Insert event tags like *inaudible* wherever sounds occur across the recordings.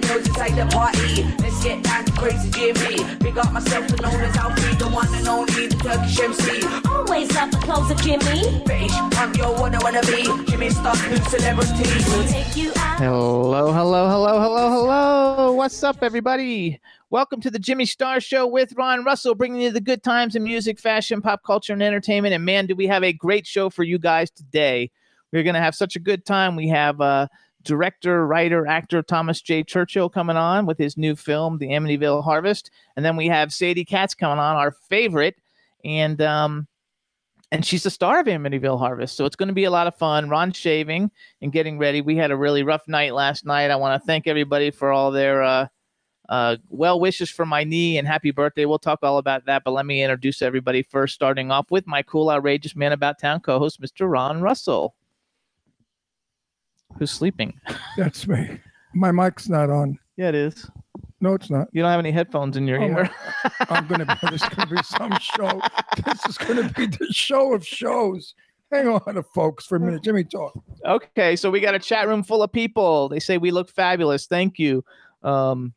The girls inside the party. Let's get down to crazy Jimmy. Big up myself and known as Alfred, the one and only, the Turkish MC. Always love the clothes of Jimmy. British punk, yo, what I wanna be. Jimmy Star, new celebrity. We'll take you out. Hello, hello, hello, hello, hello. What's up, everybody? Welcome to the Jimmy Star Show with Ron Russell, bringing you the good times in music, fashion, pop culture, and entertainment. And man, do we have a great show for you guys today. We're going to have such a good time. We have uh, director, writer, actor Thomas J. Churchill coming on with his new film, The Amityville Harvest. And then we have Sadie Katz coming on, our favorite. And um, and she's the star of Amityville Harvest. So it's going to be a lot of fun. Ron shaving and getting ready. We had a really rough night last night. I want to thank everybody for all their uh, uh, well wishes for my knee and happy birthday. We'll talk all about that. But let me introduce everybody first, starting off with my cool, outrageous man about town co host, Mr. Ron Russell, who's sleeping. That's me. My mic's not on. Yeah, it is. No, it's not. You don't have any headphones in your Oh, my- ear. I'm gonna be. This is gonna be some show. This is gonna be the show of shows. Hang on, folks, for a minute. Jimmy, talk. Okay, so we got a chat room full of people. They say we look fabulous. Thank you. Um,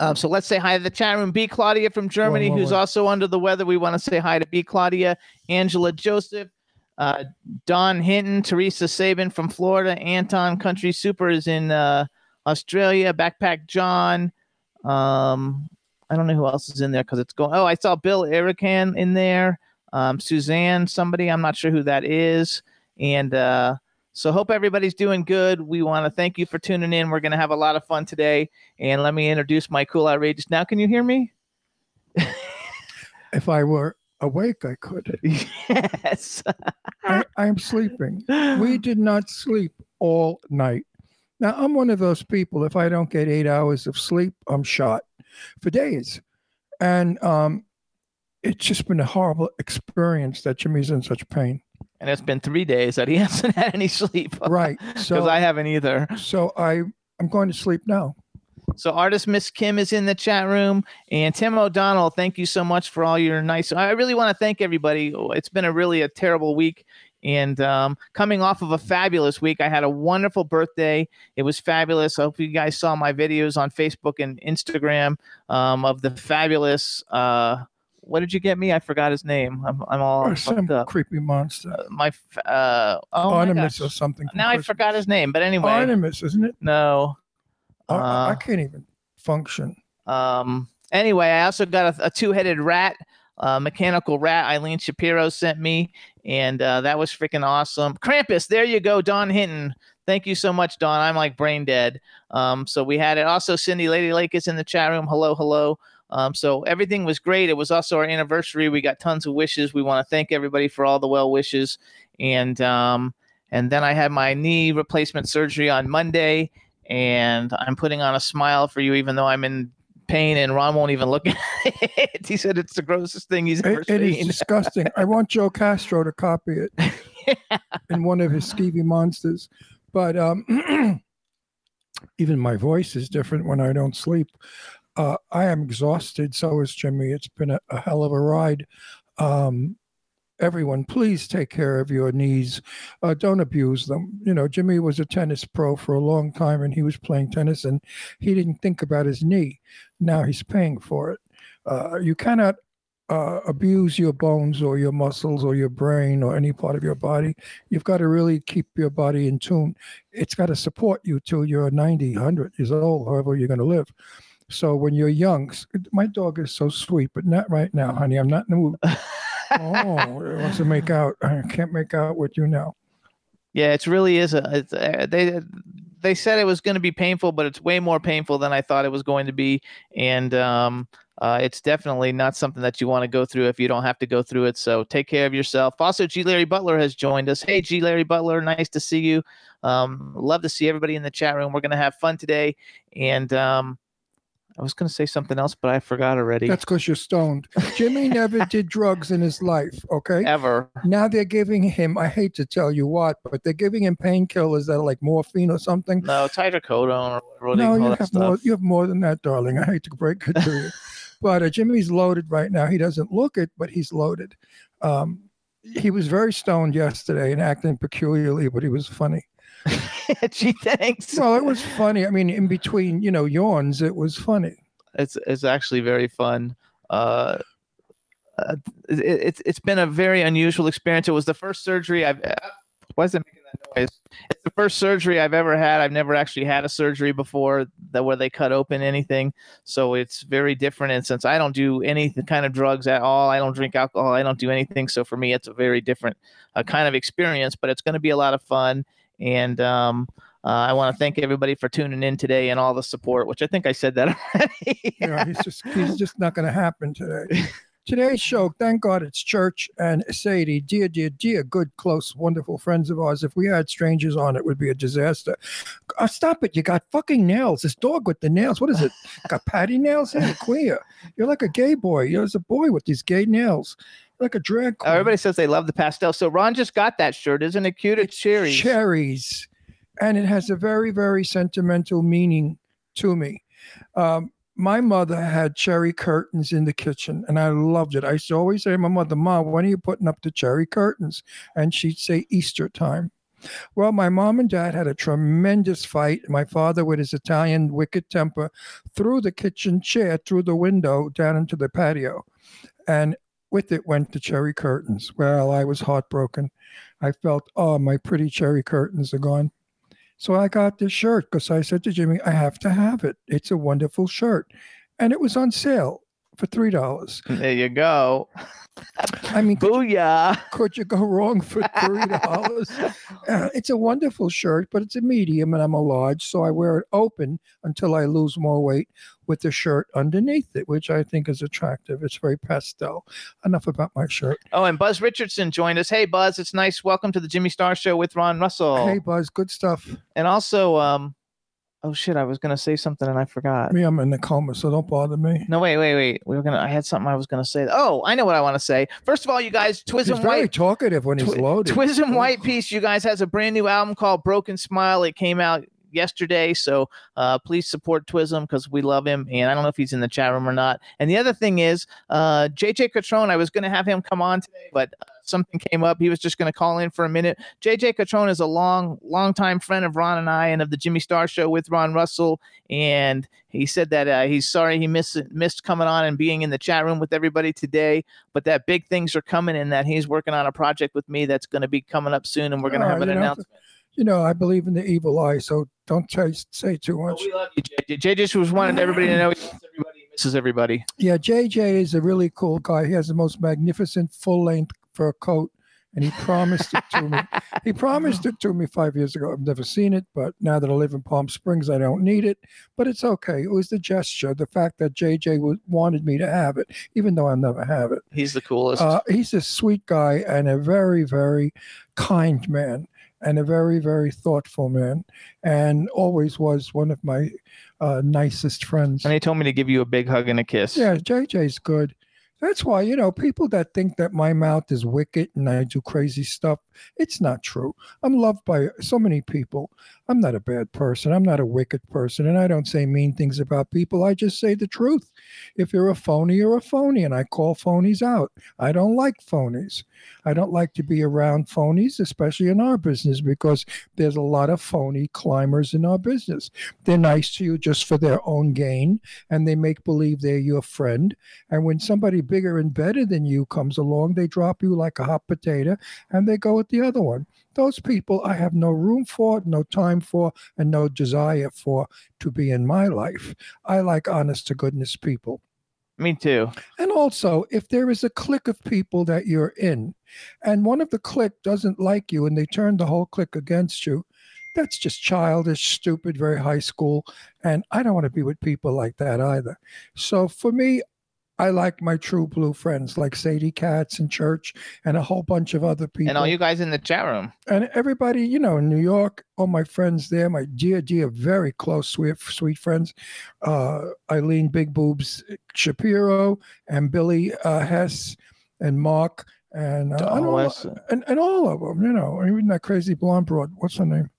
um, so let's say hi to the chat room. B. Claudia from Germany, whoa, who's whoa. also under the weather. We want to say hi to B. Claudia, Angela Joseph, uh, Don Hinton, Teresa Sabin from Florida, Anton Country Super is in uh, Australia, Backpack John. Um, I don't know who else is in there because it's going. Oh, I saw Bill Erican in there. Um, Suzanne, somebody I'm not sure who that is, and uh, so hope everybody's doing good. We want to thank you for tuning in. We're gonna have a lot of fun today, and let me introduce my cool outrageous. Now, can you hear me? *laughs* If I were awake, I could. *laughs* yes. I, I'm sleeping. We *laughs* did not sleep all night. Now, I'm one of those people. If I don't get eight hours of sleep, I'm shot for days. And um, it's just been a horrible experience that Jimmy's in such pain. and it's been three days that he *laughs* hasn't had any sleep. Right. Because So I haven't either. So I I'm going to sleep now. So artist Miss Kim is in the chat room, and Tim O'Donnell. Thank you so much for all your nice. I really want to thank everybody. It's been a really a terrible week, and um, coming off of a fabulous week. I had a wonderful birthday. It was fabulous. I hope you guys saw my videos on Facebook and Instagram um, of the fabulous. Uh, what did you get me? I forgot his name. I'm, I'm all or some up. creepy monster. Uh, my uh, oh my Artemis gosh. or something. Now I forgot his name, but anyway, Artemis, isn't it? no. I- I, I Uh, can't even function. Um, anyway, I also got a, a two-headed rat, uh, mechanical rat. Eileen Shapiro sent me, and uh, that was freaking awesome. Krampus, there you go, Don Hinton. Thank you so much, Don. I'm like brain dead. Um, so we had it. Also, Cindy Lady Lake is in the chat room. Hello, hello. Um, so everything was great. It was also our anniversary. We got tons of wishes. We want to thank everybody for all the well wishes. And um, and then I had my knee replacement surgery on Monday, and I'm putting on a smile for you, even though I'm in pain. And Ron won't even look *laughs* at it. He said it's the grossest thing he's ever It, it is seen. disgusting. I want Joe Castro to copy it *laughs* in one of his skeevy monsters. But um, *clears throat* even my voice is different when I don't sleep. Uh, I am exhausted. So is Jimmy. It's been a, a hell of a ride. Um, everyone, please take care of your knees. Uh, don't abuse them. You know, Jimmy was a tennis pro for a long time and he was playing tennis and he didn't think about his knee. Now he's paying for it. Uh, you cannot uh, abuse your bones or your muscles or your brain or any part of your body. You've got to really keep your body in tune. It's got to support you till you're 90, 100 years old, however you're going to live. So when you're young, my dog is so sweet, but not right now, honey. I'm not in the mood. *laughs* oh, it wants to make out. I can't make out with you now. Yeah, it really is a. It's, uh, they they said it was going to be painful, but it's way more painful than I thought it was going to be, and um, uh, it's definitely not something that you want to go through if you don't have to go through it. So take care of yourself. Also, G. Larry Butler has joined us. Hey, G. Larry Butler, nice to see you. Um, love to see everybody in the chat room. We're going to have fun today, and um, I was going to say something else, but I forgot already. That's because you're stoned. Jimmy *laughs* never did drugs in his life. Okay. Ever. Now they're giving him, I hate to tell you what, but they're giving him painkillers that are like morphine or something. No, hydrocodone or whatever. no, you have more. You have more than that, darling. I hate to break it to you, *laughs* but uh, Jimmy's loaded right now. He doesn't look it, but he's loaded. Um, he was very stoned yesterday and acting peculiarly, but he was funny. *laughs* Gee, thanks. Well, it was funny. I mean, in between, you know, yawns, it was funny. it's it's actually very fun. Uh, uh, it, it's it's been a very unusual experience. It was the first surgery I've. Uh, why is it making that noise? It's the first surgery I've ever had. I've never actually had a surgery before that where they cut open anything. So it's very different. And since I don't do any kind of drugs at all, I don't drink alcohol. I don't do anything. So for me, it's a very different uh, kind of experience. But it's going to be a lot of fun. And um, uh, I want to thank everybody for tuning in today and all the support, which I think I said that *laughs* already. Know, he's just he's just not going to happen today. *laughs* Today's show, thank God it's church and Sadie, dear, dear, dear, good, close, wonderful friends of ours. If we had strangers on, it would be a disaster. Uh, stop it. You got fucking nails. This dog with the nails. What is it? *laughs* got patty nails? Hey, queer. You're like a gay boy. You're as a boy with these gay nails. Like a drag queen. Everybody says they love the pastel. So Ron just got that shirt. Isn't it cute? It's cherries. cherries and it has a very very sentimental meaning to me um, my mother had cherry curtains in the kitchen and i loved it i used to always say to my mother mom when are you putting up the cherry curtains and she'd say easter time well my mom and dad had a tremendous fight my father with his italian wicked temper threw the kitchen chair through the window down into the patio and with it went the cherry curtains well i was heartbroken I felt, oh, my pretty cherry curtains are gone. So I got this shirt because I said to Jimmy, I have to have it. It's a wonderful shirt. And it was on sale for $3. There you go. I mean, could, Booyah. could you go wrong for $3? *laughs* Uh, it's a wonderful shirt, but it's a medium and I'm a large. So I wear it open until I lose more weight with the shirt underneath it, which I think is attractive. It's very pastel. Enough about my shirt. Oh, and Buzz Richardson joined us. Hey, Buzz, it's nice. Welcome to the Jimmy Star Show with Ron Russell. Hey, Buzz, good stuff. And also, um, oh shit, I was gonna say something and I forgot. Me, I'm in the coma, so don't bother me. No, wait, wait, wait. We were gonna. I had something I was gonna say. Oh, I know what I want to say. First of all, you guys, He's Twism very White, talkative when he's loaded. Twism White Piece. You guys has a brand new album called Broken Smile. It came out yesterday, so uh, please support Twism because we love him. And I don't know if he's in the chat room or not. And the other thing is, uh, JJ Catrone. I was gonna have him come on today, but uh, something came up. He was just gonna call in for a minute. JJ Catrone is a long, long time friend of Ron and I, and of the Jimmy Star Show with Ron Russell. And he said that uh, he's sorry he missed missed coming on and being in the chat room with everybody today, but that big things are coming, and that he's working on a project with me that's going to be coming up soon, and we're going to Ah, have an announcement. You know, I believe in the evil eye, so don't say, say too Oh, much. we love you, JJ. JJ just was wanted everybody to know he loves everybody, he misses everybody. Yeah, JJ is a really cool guy. He has the most magnificent full length fur coat, and he promised it to me. *laughs* He promised it to me five years ago. I've never seen it, but now that I live in Palm Springs, I don't need it. But it's okay. It was the gesture, the fact that JJ w- wanted me to have it, even though I'll never have it. He's the coolest. Uh, he's a sweet guy and a very, very kind man and a very, very thoughtful man, and always was one of my uh, nicest friends. and he told me to give you a big hug and a kiss. Yeah, JJ's good. That's why, you know, people that think that my mouth is wicked and I do crazy stuff, it's not true. I'm loved by so many people. I'm not a bad person. I'm not a wicked person. And I don't say mean things about people. I just say the truth. If you're a phony, you're a phony. And I call phonies out. I don't like phonies. I don't like to be around phonies, especially in our business, because there's a lot of phony climbers in our business. They're nice to you just for their own gain and they make believe they're your friend. And when somebody bigger and better than you comes along, they drop you like a hot potato and they go with the other one. Those people I have no room for, no time for, and no desire for to be in my life. I like honest to goodness people. Me too. And also, if there is a clique of people that you're in, and one of the clique doesn't like you and they turn the whole clique against you, that's just childish, stupid, very high school. And I don't want to be with people like that either. So for me, I like my true blue friends like Sadie Katz in church and a whole bunch of other people. And all you guys in the chat room. and everybody, you know, in New York, all my friends there, my dear, dear, very close, sweet, sweet friends, uh, Eileen Big Boobs Shapiro and Billy uh, Hess and Mark and, uh, and, all, and, and all of them, you know, even that crazy blonde broad. What's her name?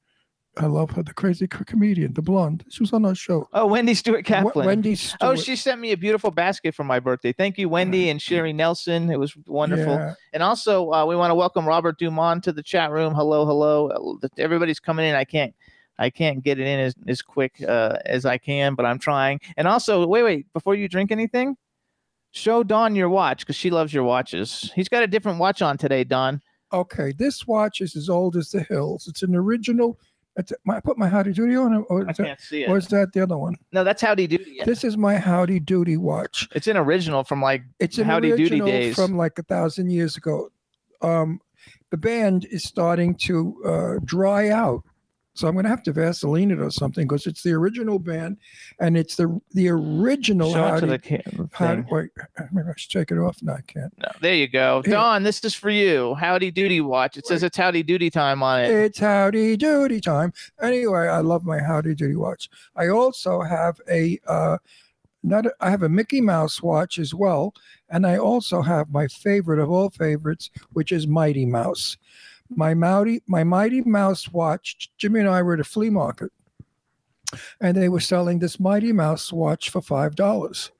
I love her, the crazy comedian, the blonde. She was on our show. Oh, Wendy Stewart W- Kaplan. Wendy Oh, she sent me a beautiful basket for my birthday. Thank you, Wendy and Sherry Nelson. It was wonderful. Yeah. And also, uh, we want to welcome Robert Dumont to the chat room. Hello, hello. Uh, Everybody's coming in. I can't, I can't get it in as, as quick uh, as I can, but I'm trying. And also, wait, wait, before you drink anything, show Don your watch because she loves your watches. He's got a different watch on today, Don. Okay, this watch is as old as the hills. It's an original. It's, I put my Howdy Doody on it, or I is, that, can't see it. or is that the other one? No, that's Howdy Doody. This is my Howdy Doody watch. It's an original from like It's an Howdy Doody original days. from like a thousand years ago. Um, the band is starting to uh, dry out, so I'm going to have to Vaseline it or something because it's the original band, and it's the the original show it to Howdy. the ca- Howdy thing. wait, maybe I should take it off. No, I can't. No, there you go. Here. Dawn, this is for you. Howdy Doody watch. It says it's Howdy Doody time on it. It's howdy doody time. Anyway, I love my howdy doody watch. I also have a uh not a, I have a Mickey Mouse watch as well, and I also have my favorite of all favorites, which is Mighty Mouse. My Mighty my Mighty Mouse watch. Jimmy and I were at a flea market, and they were selling this Mighty Mouse watch for five dollars.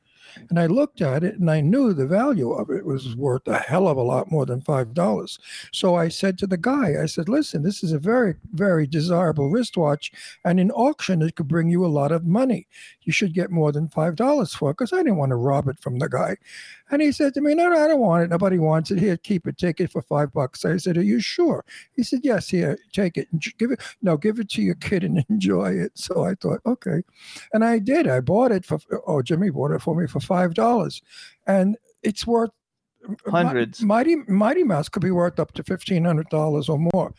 And I looked at it and I knew the value of it was worth a hell of a lot more than five dollars. So I said to the guy, I said, listen, this is a very, very desirable wristwatch, and in auction it could bring you a lot of money. You should get more than five dollars for it because I didn't want to rob it from the guy. And he said to me, No, no, I don't want it. Nobody wants it. Here, keep it. Take it for five bucks. I said, Are you sure? He said, Yes, here, take it. Give it. No, give it to your kid and *laughs* enjoy it. So I thought, okay. And I did. I bought it for oh, Jimmy bought it for me for five dollars. And it's worth Hundreds. Mighty Mighty Mouse could be worth up to fifteen hundred dollars or more.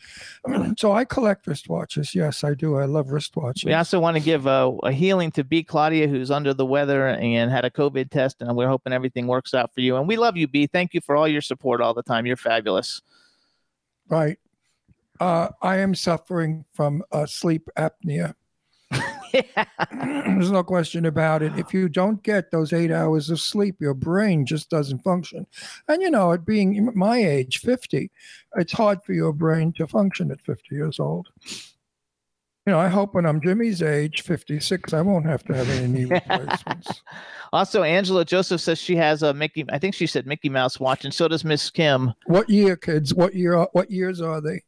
*clears throat* So I collect wristwatches. Yes, I do. I love wristwatches. We also want to give a, a healing to B. Claudia, who's under the weather and had a COVID test, and we're hoping everything works out for you. And we love you, B. Thank you for all your support all the time. You're fabulous. Right. Uh, I am suffering from uh, sleep apnea. There's no question about it. If you don't get those eight hours of sleep, your brain just doesn't function. And you know, at being my age, 50, it's hard for your brain to function at 50 years old. You know, I hope when I'm Jimmy's age, 56, I won't have to have any knee replacements. *laughs* Also, Angela Joseph says she has a Mickey. I think she said Mickey Mouse watch, and so does Miss Kim. What year, kids? What year? are- What years are they?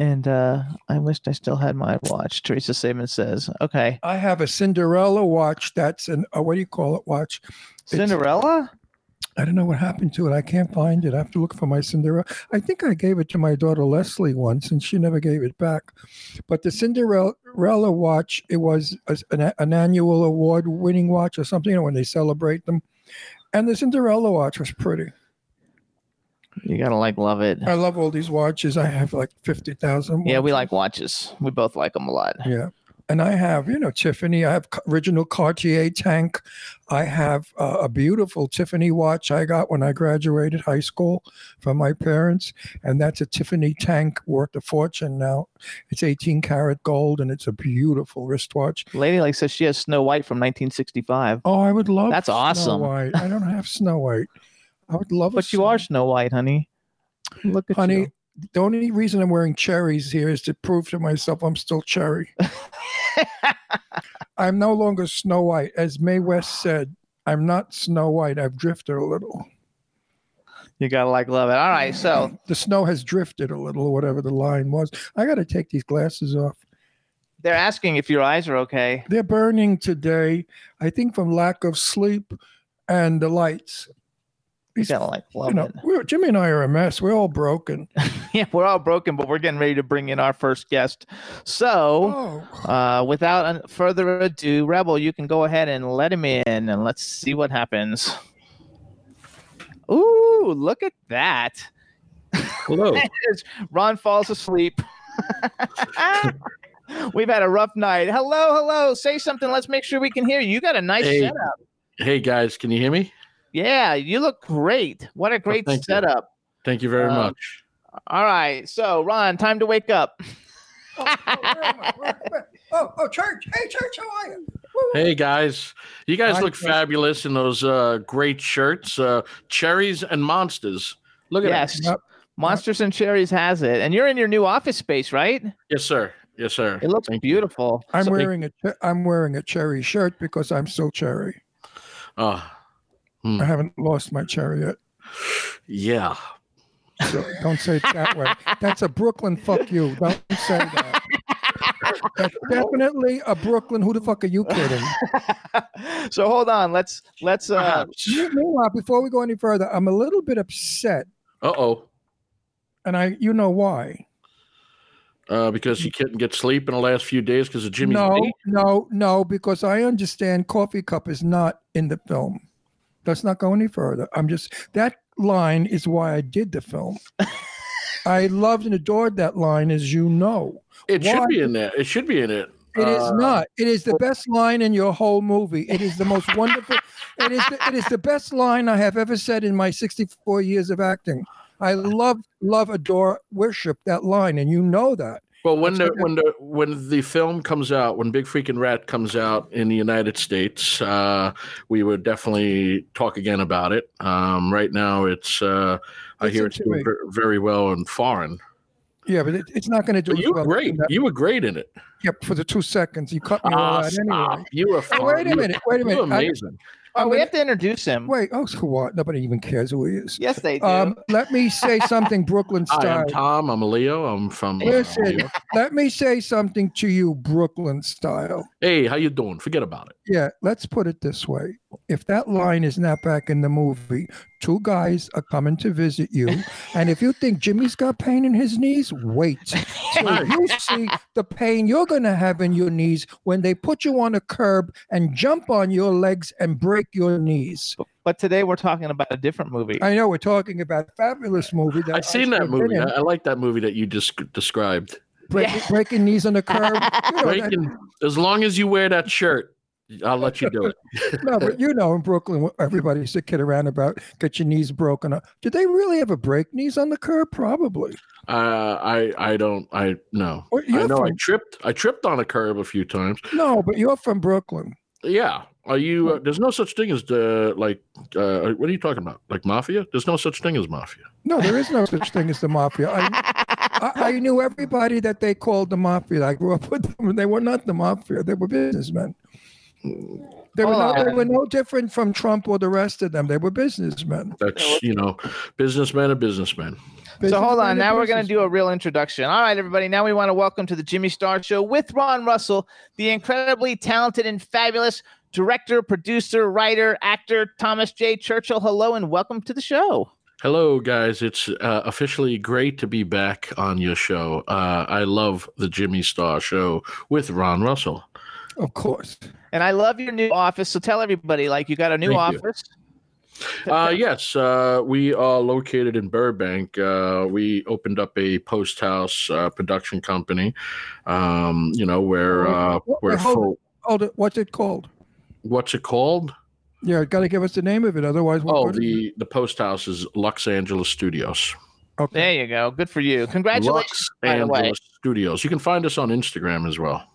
And uh, I wished I still had my watch. Teresa Saban says, "Okay, I have a Cinderella watch. That's an uh, what do you call it? Watch. Cinderella." I don't know what happened to it. I can't find it. I have to look for my Cinderella. I think I gave it to my daughter Leslie once, and she never gave it back. But the Cinderella watch, it was a- an, an annual award-winning watch or something. You know, when they celebrate them. And the Cinderella watch was pretty. You gotta like love it. I love all these watches. I have like fifty thousand. Yeah, we like watches. We both like them a lot. Yeah. And I have, you know, Tiffany. I have original Cartier tank. I have uh, a beautiful Tiffany watch I got when I graduated high school from my parents. And that's a Tiffany tank worth a fortune now. It's 18 karat gold and it's a beautiful wristwatch. Lady Lake says she has Snow White from 1965. Oh, I would love That's Snow awesome. White. I don't have Snow White. I would love But you Snow- are Snow White, honey. Look at you. honey. you. The only reason I'm wearing cherries here is to prove to myself I'm still cherry. *laughs* I'm no longer Snow White. As Mae West said, I'm not Snow White. I've drifted a little. You gotta like love it. All right, so *clears throat* The snow has drifted a little, or whatever the line was. I got to take these glasses off. they're asking if your eyes are okay. They're burning today, I think from lack of sleep and the lights. You These- gotta like love you know, it. we're, Jimmy and I are a mess. We're all broken. *laughs* Yeah, we're all broken, but we're getting ready to bring in our first guest. So, Oh, uh, without further ado, Rebel, you can go ahead and let him in, and let's see what happens. Ooh, look at that! Hello. *laughs* Ron falls asleep. *laughs* We've had a rough night. Hello, hello. Say something. Let's make sure we can hear you. You got a nice Hey. setup. Hey guys, can you hear me? Yeah, you look great. What a great thank you. setup. Thank you very Um, much. All right. So, Ron, time to wake up. *laughs* Oh, oh, where am I? Where- where- oh, oh, church. Hey, church, how are you? Woo. Hey guys, you guys Hi, look Chris. fabulous in those uh, great shirts, uh, cherries and monsters. Look at Yes. Yep. Monsters and Cherries has it. And you're in your new office space, right? Yes, sir. Yes, sir. It looks Thank you. beautiful. I'm So- wearing a che- I'm wearing a cherry shirt because I'm still cherry. Oh, I haven't lost my yet. yeah. So don't say it that way. That's a Brooklyn fuck you. Don't say that. That's definitely a Brooklyn. Who the fuck are you kidding? *laughs* so hold on. Let's let's uh Meanwhile, before we go any further, I'm a little bit upset, Uh oh. and I you know why. Uh, because you couldn't get sleep in the last few days because of Jimmy's no, no, no, because I understand Coffee Cup is not in the film. Let's not go any further. I'm just that line is why I did the film. *laughs* I loved and adored that line, as you know. It Why? should be in there. It should be in it. It is Uh, not. It is the best line in your whole movie. It is the most wonderful. It is. The, it is the best line I have ever said in my 64 years of acting. I love, love, adore, worship that line, and you know that. Well, when the when the when the film comes out, when Big Freaking Rat comes out in the United States, uh, we would definitely talk again about it. Um, right now, it's uh, I hear it's doing very well in foreign. Yeah, but it, it's not going to do. But you were well great. in You were great in it. Yep, for the two seconds you cut me all Ah, stop. anyway. You were Oh, fine. wait a minute. Wait a You were minute. I- amazing. Oh, we gonna- have to introduce him. Wait. Oh, so what? Nobody even cares who he is. Yes, they do. Um, let me say *laughs* something, Brooklyn Hi, style. I'm Tom. I'm Leo. I'm from. uh, Listen, New let me say something to you, Brooklyn style. Hey, how you doing? Forget about it. Yeah, let's put it this way. If that line is not back in the movie, two guys are coming to visit you. And if you think Jimmy's got pain in his knees, wait. *laughs* So you see the pain you're going to have in your knees when they put you on a curb and jump on your legs and break your knees. but today we're talking about a different movie. I know we're talking about a fabulous movie. That I've seen that movie. I, I like that movie that you just described. Breaking, breaking knees on the curb. *laughs* You know, that- as long as you wear that shirt, I'll let you do it. *laughs* no, but you know, in Brooklyn, everybody used to kid around about get your knees broken up. Did they really ever break knees on the curb? Probably. Uh, I I don't I no. Well, I know I tripped. I tripped on a curb a few times. No, but you're from Brooklyn. Yeah. Are you? Uh, there's no such thing as the like. Uh, what are you talking about? Like mafia? There's no such thing as mafia. No, there is no such thing as the mafia. I, I, I *laughs* knew everybody that they called the mafia. I grew up with them, and they were not the mafia. They were businessmen. They were, no, they Oh. were no different from Trump or the rest of them. They were businessmen. That's you know, businessman and businessman. So hold on. Now we're going to do a real introduction. All right, everybody. Now we want to welcome to the Jimmy Star Show with Ron Russell, the incredibly talented and fabulous director, producer, writer, actor Thomas J. Churchill. Hello and welcome to the show. Hello, guys. It's uh, officially great to be back on your show. Uh, I love the Jimmy Star Show with Ron Russell. Of course. And I love your new office. So tell everybody, like, you got a new Thank you. office. Uh, yes, uh, we are located in Burbank. Uh, we opened up a post house uh, production company. Um, you know, where uh, What- we're hold full. Hold it. What's it called? What's it called? Yeah, got to give us the name of it. Otherwise, we'll Oh, go to- the the post house is Los Angeles Studios. okay. There you go. Good for you. Congratulations. Los by the way. Angeles Studios. You can find us on Instagram as well.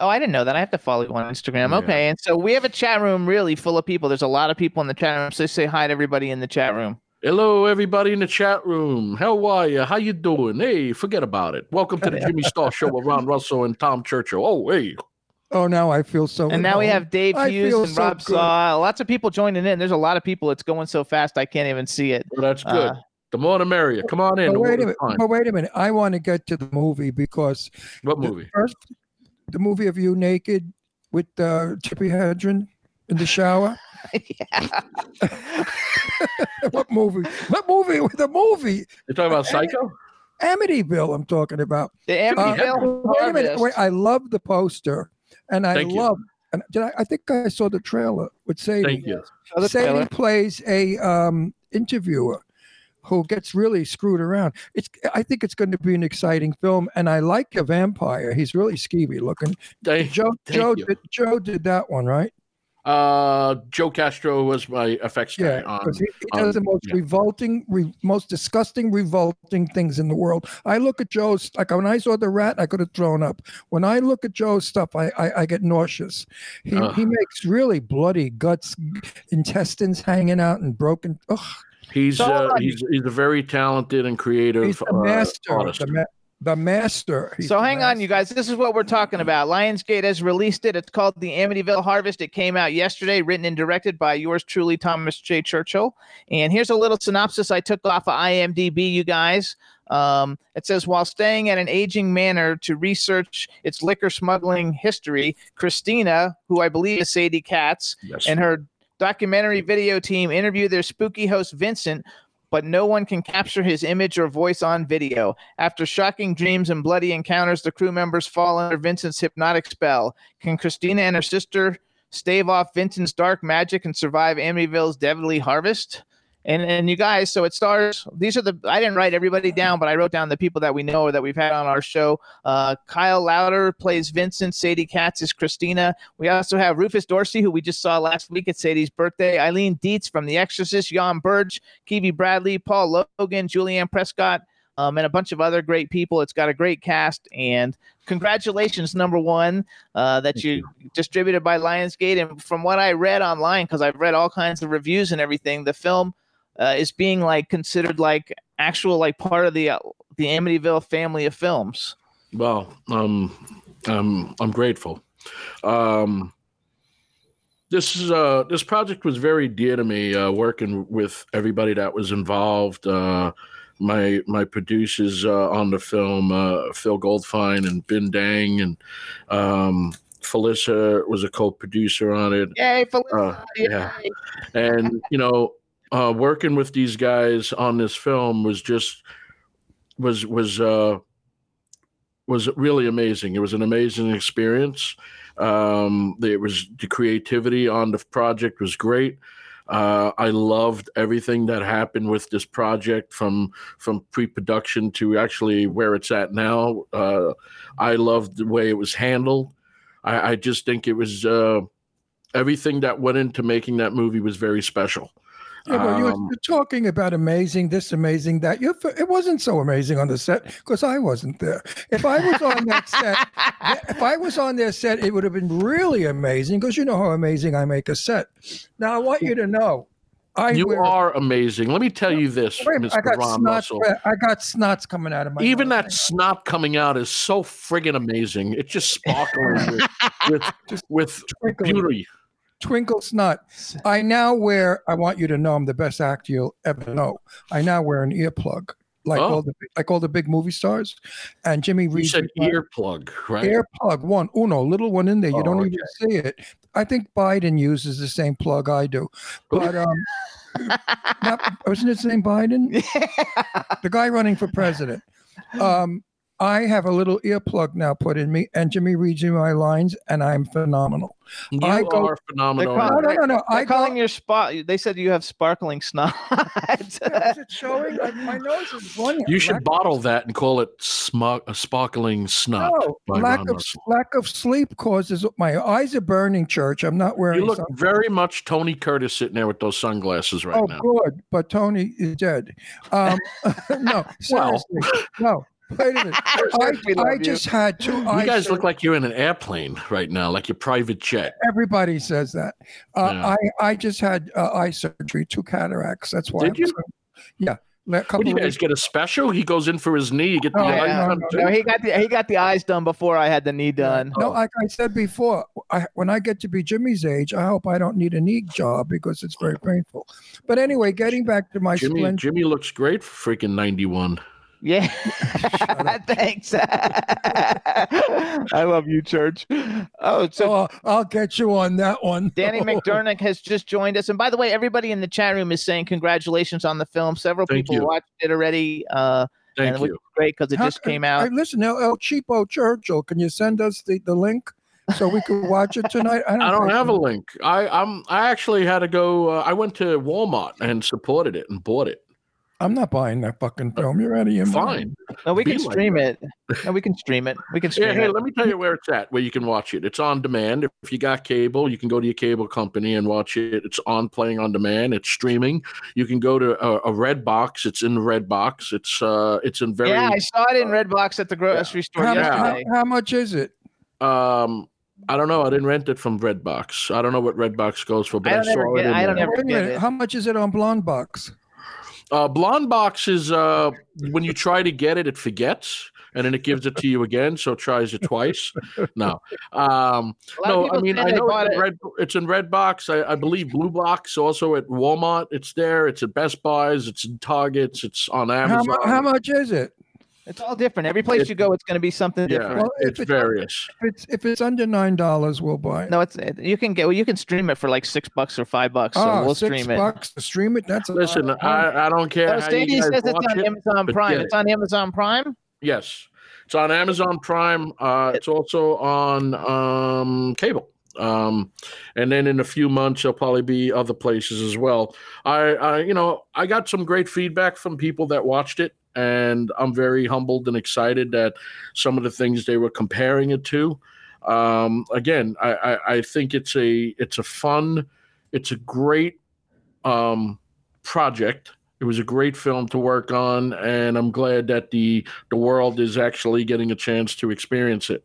Oh, I didn't know that. I have to follow you on Instagram. Yeah. Okay. And so we have a chat room really full of people. There's a lot of people in the chat room. So say hi to everybody in the chat room. Hello, everybody in the chat room. How are you? How you doing? Hey, forget about it. Welcome to the *laughs* Jimmy Star Show with Ron Russell and Tom Churchill. Oh, hey. Oh, now I feel so. And now we have Dave I Hughes and so Rob good. Saw. Lots of people joining in. There's a lot of people. It's going so fast I can't even see it. Well, that's good. Uh, the more the merrier. Come on in. But wait a minute. fun. But wait a minute. I want to get to the movie because What the movie? first, the movie of you naked with uh, Tippi Hedren in the shower. *laughs* yeah. *laughs* what movie? What movie? *laughs* The movie You're talking about Psycho? Amityville. I'm talking about. The Uh, Amityville wait a minute. Wait, I love the poster, and I Thank you. love. And did I, I think I saw the trailer with Sadie. Thank you. Show Sadie plays a um, interviewer who gets really screwed around. It's I think it's going to be an exciting film, and I like a vampire. He's really skeevy looking. Thank- Joe thank Joe you. did, Joe did that one right. Uh, Joe Castro was my effects guy Yeah, on. he, he does the most yeah. revolting, re, most disgusting, revolting things in the world. I look at Joe's like when I saw the rat, I could have thrown up. When I look at Joe's stuff, I I, I get nauseous. He Ugh. he makes really bloody guts, intestines hanging out and broken. Ugh, He's uh, he's he's a very talented and creative he's the uh, master. artist. The, ma- the master. He's So the hang on, you guys. This is what we're talking about. Lionsgate has released it. It's called The Amityville Harvest. It came out yesterday, written and directed by yours truly, Thomas J. Churchill. And here's a little synopsis I took off of IMDb, you guys. Um, it says while staying at an aging manor to research its liquor smuggling history, Christina, who I believe is Sadie Katz, Yes. and her documentary video team interview their spooky host Vincent, but no one can capture his image or voice on video. After shocking dreams and bloody encounters, the crew members fall under Vincent's hypnotic spell. Can Christina and her sister stave off Vincent's dark magic and survive Amityville's deadly harvest? And and you guys, so it stars. These are the I didn't write everybody down, but I wrote down the people that we know or that we've had on our show. Uh, Kyle Lowder plays Vincent. Sadie Katz is Christina. We also have Rufus Dorsey, who we just saw last week at Sadie's birthday. Eileen Dietz from The Exorcist. Jan Burge, Kiwi Bradley, Paul Logan, Julianne Prescott, um, and a bunch of other great people. It's got a great cast. And congratulations, number one, uh, that Thank you, distributed by Lionsgate. And from what I read online, because I've read all kinds of reviews and everything, the film uh, is being like considered like actual like part of the uh, the Amityville family of films. Well, um, I'm I'm grateful. Um, this is uh this project was very dear to me. Uh, working with everybody that was involved. Uh, my my producers uh, on the film, uh, Phil Goldfine and Ben Dang, and um, Felissa was a co-producer on it. Yay, Felicity! Uh, yeah. and you know uh working with these guys on this film was just was was uh was really amazing it was an amazing experience um it was the creativity on the project was great uh, I loved everything that happened with this project from from pre-production to actually where it's at now. Uh, I loved the way it was handled. I, I just think it was uh, everything that went into making that movie was very special. Yeah, but you're, Um, you're talking about amazing, this amazing, that. You, it wasn't so amazing on the set because I wasn't there. If I was on that set, if I was on their set, it would have been really amazing because you know how amazing I make a set. Now I want you to know, I you wear, are amazing. Let me tell you this, minute, Mr. Ron snots. Russell. I got snots coming out of my. Even that snot coming out is so friggin' amazing. It's just sparkling with with, *laughs* with beauty. Twinkle snot. I now wear. I want you to know, I'm the best actor you'll ever know. I now wear an earplug, like Oh. all the like all the big movie stars, and Jimmy You Reed. said earplug, right? Earplug, one, uno, little one in there. You Oh, don't okay. even see it. I think Biden uses the same plug I do, but um, *laughs* not, wasn't his name Biden? *laughs* The guy running for president. Um, I have a little earplug now put in me, and Jimmy reads me my lines, and I'm phenomenal. you I go- are phenomenal. They're No, no, no, no. They're I go, calling your spot. They said you have sparkling snot. is it showing? Like, my nose is running. You should Lack- bottle that and call it smug, a sparkling snot. No, lack of Russell. lack of sleep causes my eyes are burning. Church, I'm not wearing. You look sun- very much Tony Curtis sitting there with those sunglasses right oh, now. good, but Tony is dead. Um, *laughs* no, Well. seriously, no. *laughs* Wait a minute. *laughs* I, We love I you. just had two. You eye guys sur- look like you're in an airplane right now, like your private jet. Everybody says that. Uh, Yeah. I I just had uh, eye surgery, two cataracts. That's why. Did I'm you? so- yeah. A What do you guys get a special? He goes in for his knee. You get the No, eye no, done no, too? no, he got the he got the eyes done before I had the knee done. No, Oh. like I said before, I, when I get to be Jimmy's age, I hope I don't need a knee job because it's very painful. But anyway, getting back to my Jimmy, splendid. Jimmy looks great for freaking 91. Yeah. *laughs* *laughs* Thanks. *laughs* I love you, Church. Oh, so Oh, I'll get you on that one. Danny McDermott has just joined us. And by the way, everybody in the chat room is saying congratulations on the film. Several Thank people you. watched it already. Uh, Thank and which you. is great because it How- just came Hey, out. listen, El, El Cheapo Churchill, can you send us the, the link so we can watch it tonight? I don't, I don't think have a link. I I'm I actually had to go. Uh, I went to Walmart and supported it and bought it. I'm not buying that fucking film. You're out of your mind. Fine. No, we Be can like stream it. No, we can stream it. We can stream Yeah, hey, it. let me tell you where it's at, where you can watch it. It's on demand. If you got cable, you can go to your cable company and watch it. It's on playing on demand. It's streaming. You can go to a, a red box. It's in the red box. It's uh, it's in very yeah, I saw it in Redbox at the grocery store How, how, yesterday. how much is it? um. I don't know. I didn't rent it from Redbox. I don't know what Redbox goes for, but I I, don't ever saw get- it. In I don't there. ever Wait get it. How much is it on Blonde Box? Uh, Blonde Box is uh, when you try to get it, it forgets, and then it gives it to you again, so it tries it twice. No, um, A lot of no. I mean, I know it's in it. red. It's in Red Box. I, I believe Blue Box also at Walmart. It's there. It's at Best Buys. It's in Targets. It's on Amazon. mu- how much is it? It's all different. Every place you go, it's going to be something yeah, different. Well, it's it's- various. If it's if it's under nine dollars, we'll buy it. No, it's you can get well, you can stream it for like six bucks or five bucks. So Ah, we'll six stream it. bucks to stream it. That's a lot Listen, of. I, I don't care how Sadie you guys says it's on it. Amazon Prime. get It's on Amazon Prime. Yes, it's on Amazon Prime. Uh, it's also on um, cable. Um, and then in a few months, there'll probably be other places as well. I, I, you know, I got some great feedback from people that watched it, and I'm very humbled and excited that some of the things they were comparing it to. Um, again, I, I, I think it's a, it's a fun, it's a great um, project. It was a great film to work on, and I'm glad that the the world is actually getting a chance to experience it.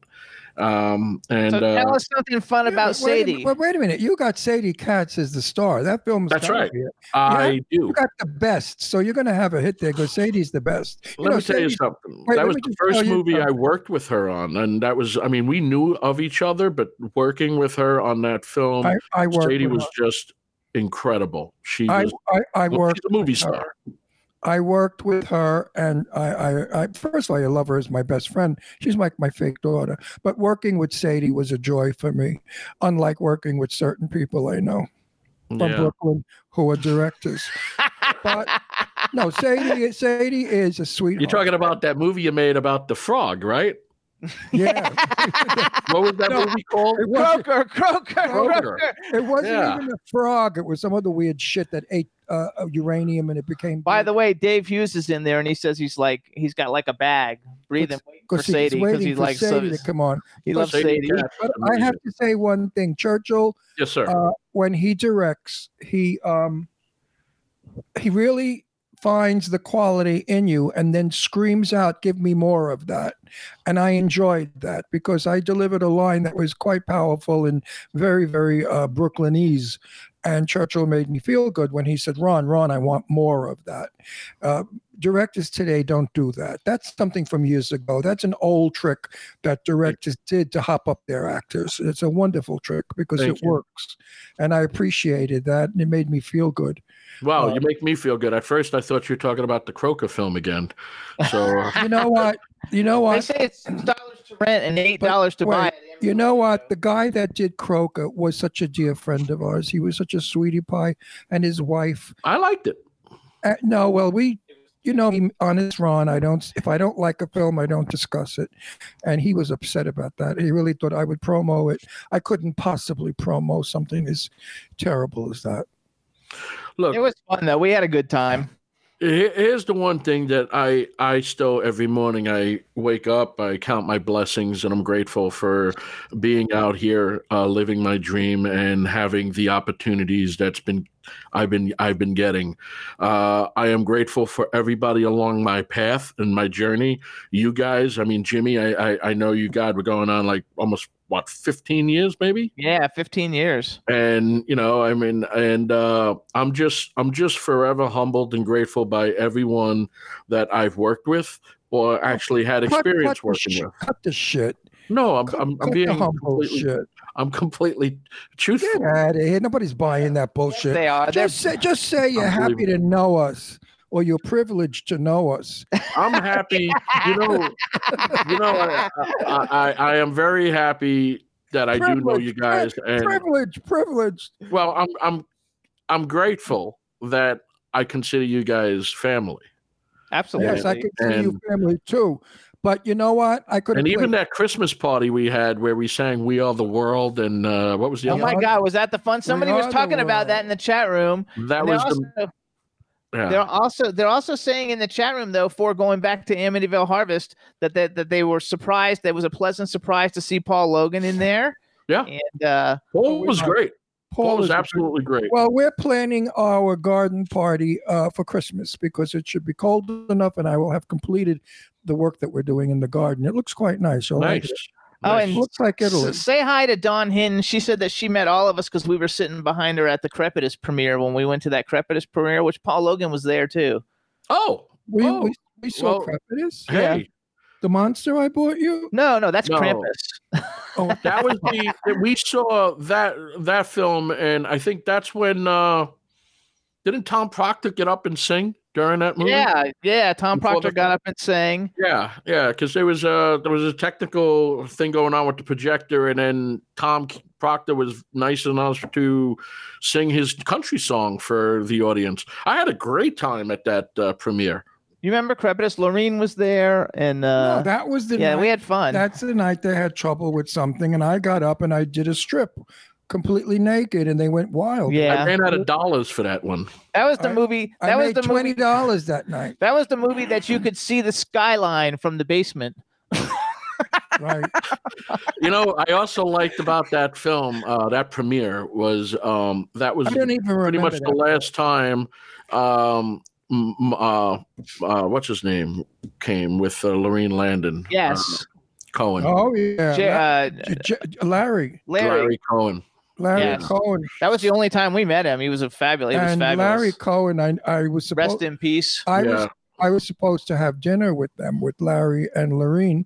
Um, and So tell uh, us something fun Yeah, about but wait a- Sadie. But wait a minute, you got Sadie Katz as the star. That film. That's gotta right. be it. I do. You got the best, so you're going to have a hit there because Sadie's the best. You Let know, me tell you something. wait, that was the first you movie I worked with her on, and that was. I mean, we knew of each other, but working with her on that film, I, I. Sadie with was just incredible. She. I, was. I, I well, worked. she's a movie star. her. Star. I worked with her, and I, I, I first of all, I love her as my best friend. She's like my fake daughter. But working with Sadie was a joy for me, unlike working with certain people I know from Yeah. Brooklyn who are directors. but no, Sadie, Sadie is a sweetheart. You're talking about that movie you made about the frog, right? yeah. *laughs* What was that No. movie called? It wasn't, Croker, Croker, Kroger. Croker. it wasn't Yeah. even a frog. It was some other weird shit that ate uh, uh, uranium and it became. By the way, Dave Hughes is in there, and he says he's like he's got like a bag breathing waiting for because he's Sadie waiting he for likes so, to come on. *laughs* he loves Sadie Sadie. Katz But I have to say one thing, Churchill. Yes, sir. uh, when he directs, he um he really finds the quality in you and then screams out, "Give me more of that." And I enjoyed that because I delivered a line that was quite powerful and very, very uh, Brooklynese. And Churchill made me feel good when he said, "Ron, Ron, I want more of that." Uh, directors today don't do that. That's something from years ago. That's an old trick that directors did to hop up their actors. It's a wonderful trick because Thank it you. works. And I appreciated that. And it made me feel good. wow, uh, you make me feel good. At first, I thought you were talking about the Croker film again. So uh, You know what? You know They what? say it's six dollars to rent and eight dollars to wait, buy. it. You know what? The guy that did Croker was such a dear friend of ours. He was such a sweetie pie. And his wife. I liked it. Uh, no, well, we, you know, he, honest Ron, I don't, if I don't like a film, I don't discuss it. And he was upset about that. He really thought I would promo it. I couldn't possibly promo something as terrible as that. Look, It was fun though. We had a good time. Here- Here's the one thing that I I still every morning I wake up I count my blessings and I'm grateful for being out here uh, living my dream and having the opportunities that's been I've been I've been getting. Uh, I am grateful for everybody along my path and my journey. You guys, I mean Jimmy, I I, I know you guys were going on like almost what 15 years maybe Yeah, fifteen years. and you know i mean and uh i'm just i'm just forever humbled and grateful by everyone that i've worked with or actually had experience cut the working shit- with Cut the shit. no i'm Cut, i'm, I'm cut being humble completely, shit. i'm completely truthful Get out of here. Nobody's buying that bullshit. They are. They're, Just say, just say you're happy to know us or you're privileged to know us. i'm happy you know you know I, I, I i am very happy that i do know you guys and Privilege, privileged. well i'm i'm i'm grateful that i consider you guys family absolutely. Yes, I can see you family too. But you know what? I could have and even played- that Christmas party we had where we sang "We Are the World" and uh, what was the Oh other? my are- God, was that the fun? Somebody was talking about that in the chat room. That And they was also, the Yeah. They're also they're also saying in the chat room though, for going back to Amityville Harvest, that that, that they were surprised. That was a pleasant surprise to see Paul Logan in there. *laughs* Yeah. and uh, Paul was great. Paul was is absolutely great. Well, we're planning our garden party uh, for Christmas because it should be cold enough, and I will have completed the work that we're doing in the garden. It looks quite nice. You'll nice. it. Oh, Nice. and looks like Italy. S- say hi to Dawn Hinton. She said that she met all of us because we were sitting behind her at the Crepitus premiere when we went to that Crepitus premiere, which Paul Logan was there too. oh, We, Oh, we, we saw well, Crepitus, Yeah. the monster I bought you. No, no, that's No. Krampus. Oh, *laughs* that was the we saw that that film, and I think that's when uh didn't Tom Proctor get up and sing during that movie? Yeah, yeah. Tom Before Proctor the- got up and sang. Yeah, yeah, because there was a there was a technical thing going on with the projector, and then Tom Proctor was nice enough to sing his country song for the audience. I had a great time at that uh, premiere. You remember Crepitus? Laurene was there, and uh, no, that was the yeah, night, we had fun. That's the night they had trouble with something, and I got up and I did a strip, completely naked, and they went wild. Yeah, I ran out of dollars for that one. that was the I- movie. I That was made the twenty movie. dollars that night. That was the movie that you could see the skyline from the basement. *laughs* Right. You know, I also liked about that film, uh, that premiere was um, that was even pretty much the that. last time um m- m- uh, uh what's his name came with uh, Laurene Landon Yes, uh, Cohen Oh yeah, J- uh, J- J- Larry, Larry. Larry Cohen Larry Yes. Cohen, That was the only time we met him. He was a fabulous. He was and fabulous. Larry Cohen. I I was supposed. Rest supposed in peace. I yeah was I was supposed to have dinner with them with Larry and Laurene.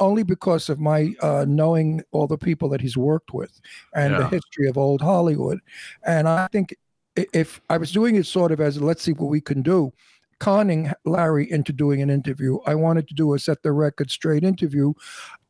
Only because of my uh, knowing all the people that he's worked with and the history of old Hollywood, and I think if I was doing it sort of as let's see what we can do, conning Larry into doing an interview. I wanted to do a set the record straight interview,